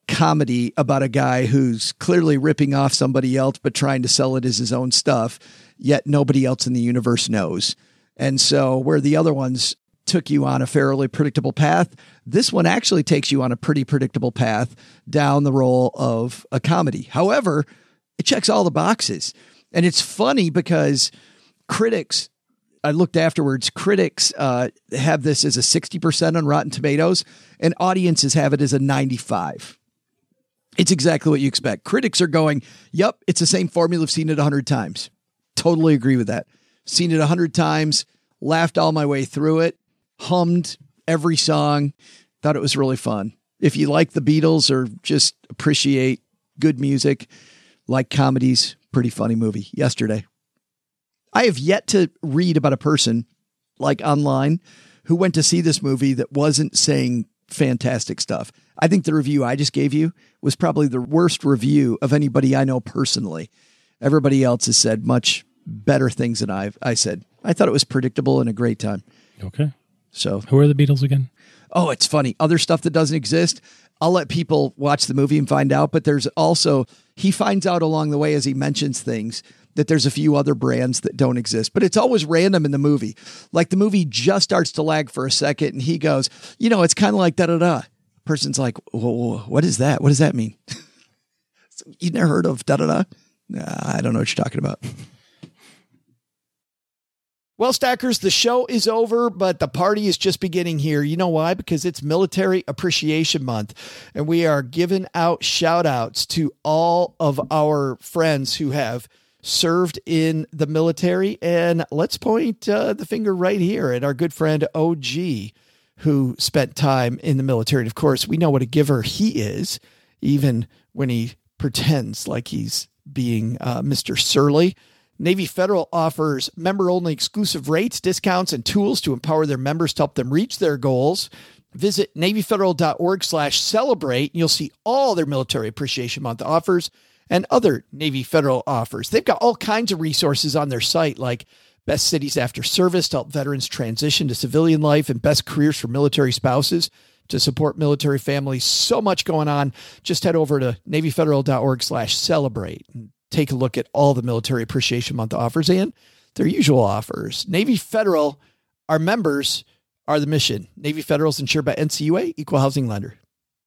comedy about a guy who's clearly ripping off somebody else, but trying to sell it as his own stuff, yet nobody else in the universe knows. And so, where the other ones took you on a fairly predictable path, this one actually takes you on a pretty predictable path down the role of a comedy. However, it checks all the boxes. And it's funny because critics, I looked afterwards, critics uh, have this as a 60% on Rotten Tomatoes, and audiences have it as a 95. It's exactly what you expect. Critics are going, yep, it's the same formula. I've seen it a hundred times. Totally agree with that. Seen it a hundred times, laughed all my way through it, hummed every song, thought it was really fun. If you like the Beatles or just appreciate good music, like comedies, pretty funny movie. Yesterday. I have yet to read about a person like online who went to see this movie that wasn't saying fantastic stuff. I think the review I just gave you was probably the worst review of anybody I know personally. Everybody else has said much better things than I've I said. I thought it was predictable and a great time. Okay. So Who are the Beatles again? Oh, it's funny. Other stuff that doesn't exist. I'll let people watch the movie and find out. But there's also, he finds out along the way as he mentions things that there's a few other brands that don't exist. But it's always random in the movie. Like the movie just starts to lag for a second and he goes, you know, it's kind of like da da da. Person's like, Whoa, what is that? What does that mean? You never heard of da da da? I don't know what you're talking about. Well, Stackers, the show is over, but the party is just beginning here. You know why? Because it's Military Appreciation Month, and we are giving out shout outs to all of our friends who have served in the military. And let's point uh, the finger right here at our good friend OG, who spent time in the military. And of course, we know what a giver he is, even when he pretends like he's being uh, Mr. Surly. Navy Federal offers member only exclusive rates, discounts, and tools to empower their members to help them reach their goals. Visit NavyFederal.org slash celebrate. and You'll see all their Military Appreciation Month offers and other Navy Federal offers. They've got all kinds of resources on their site, like best cities after service to help veterans transition to civilian life and best careers for military spouses to support military families. So much going on. Just head over to NavyFederal.org slash celebrate and take a look at all the Military Appreciation Month offers and their usual offers. Navy Federal, our members are the mission. Navy Federal is insured by NCUA, equal housing lender.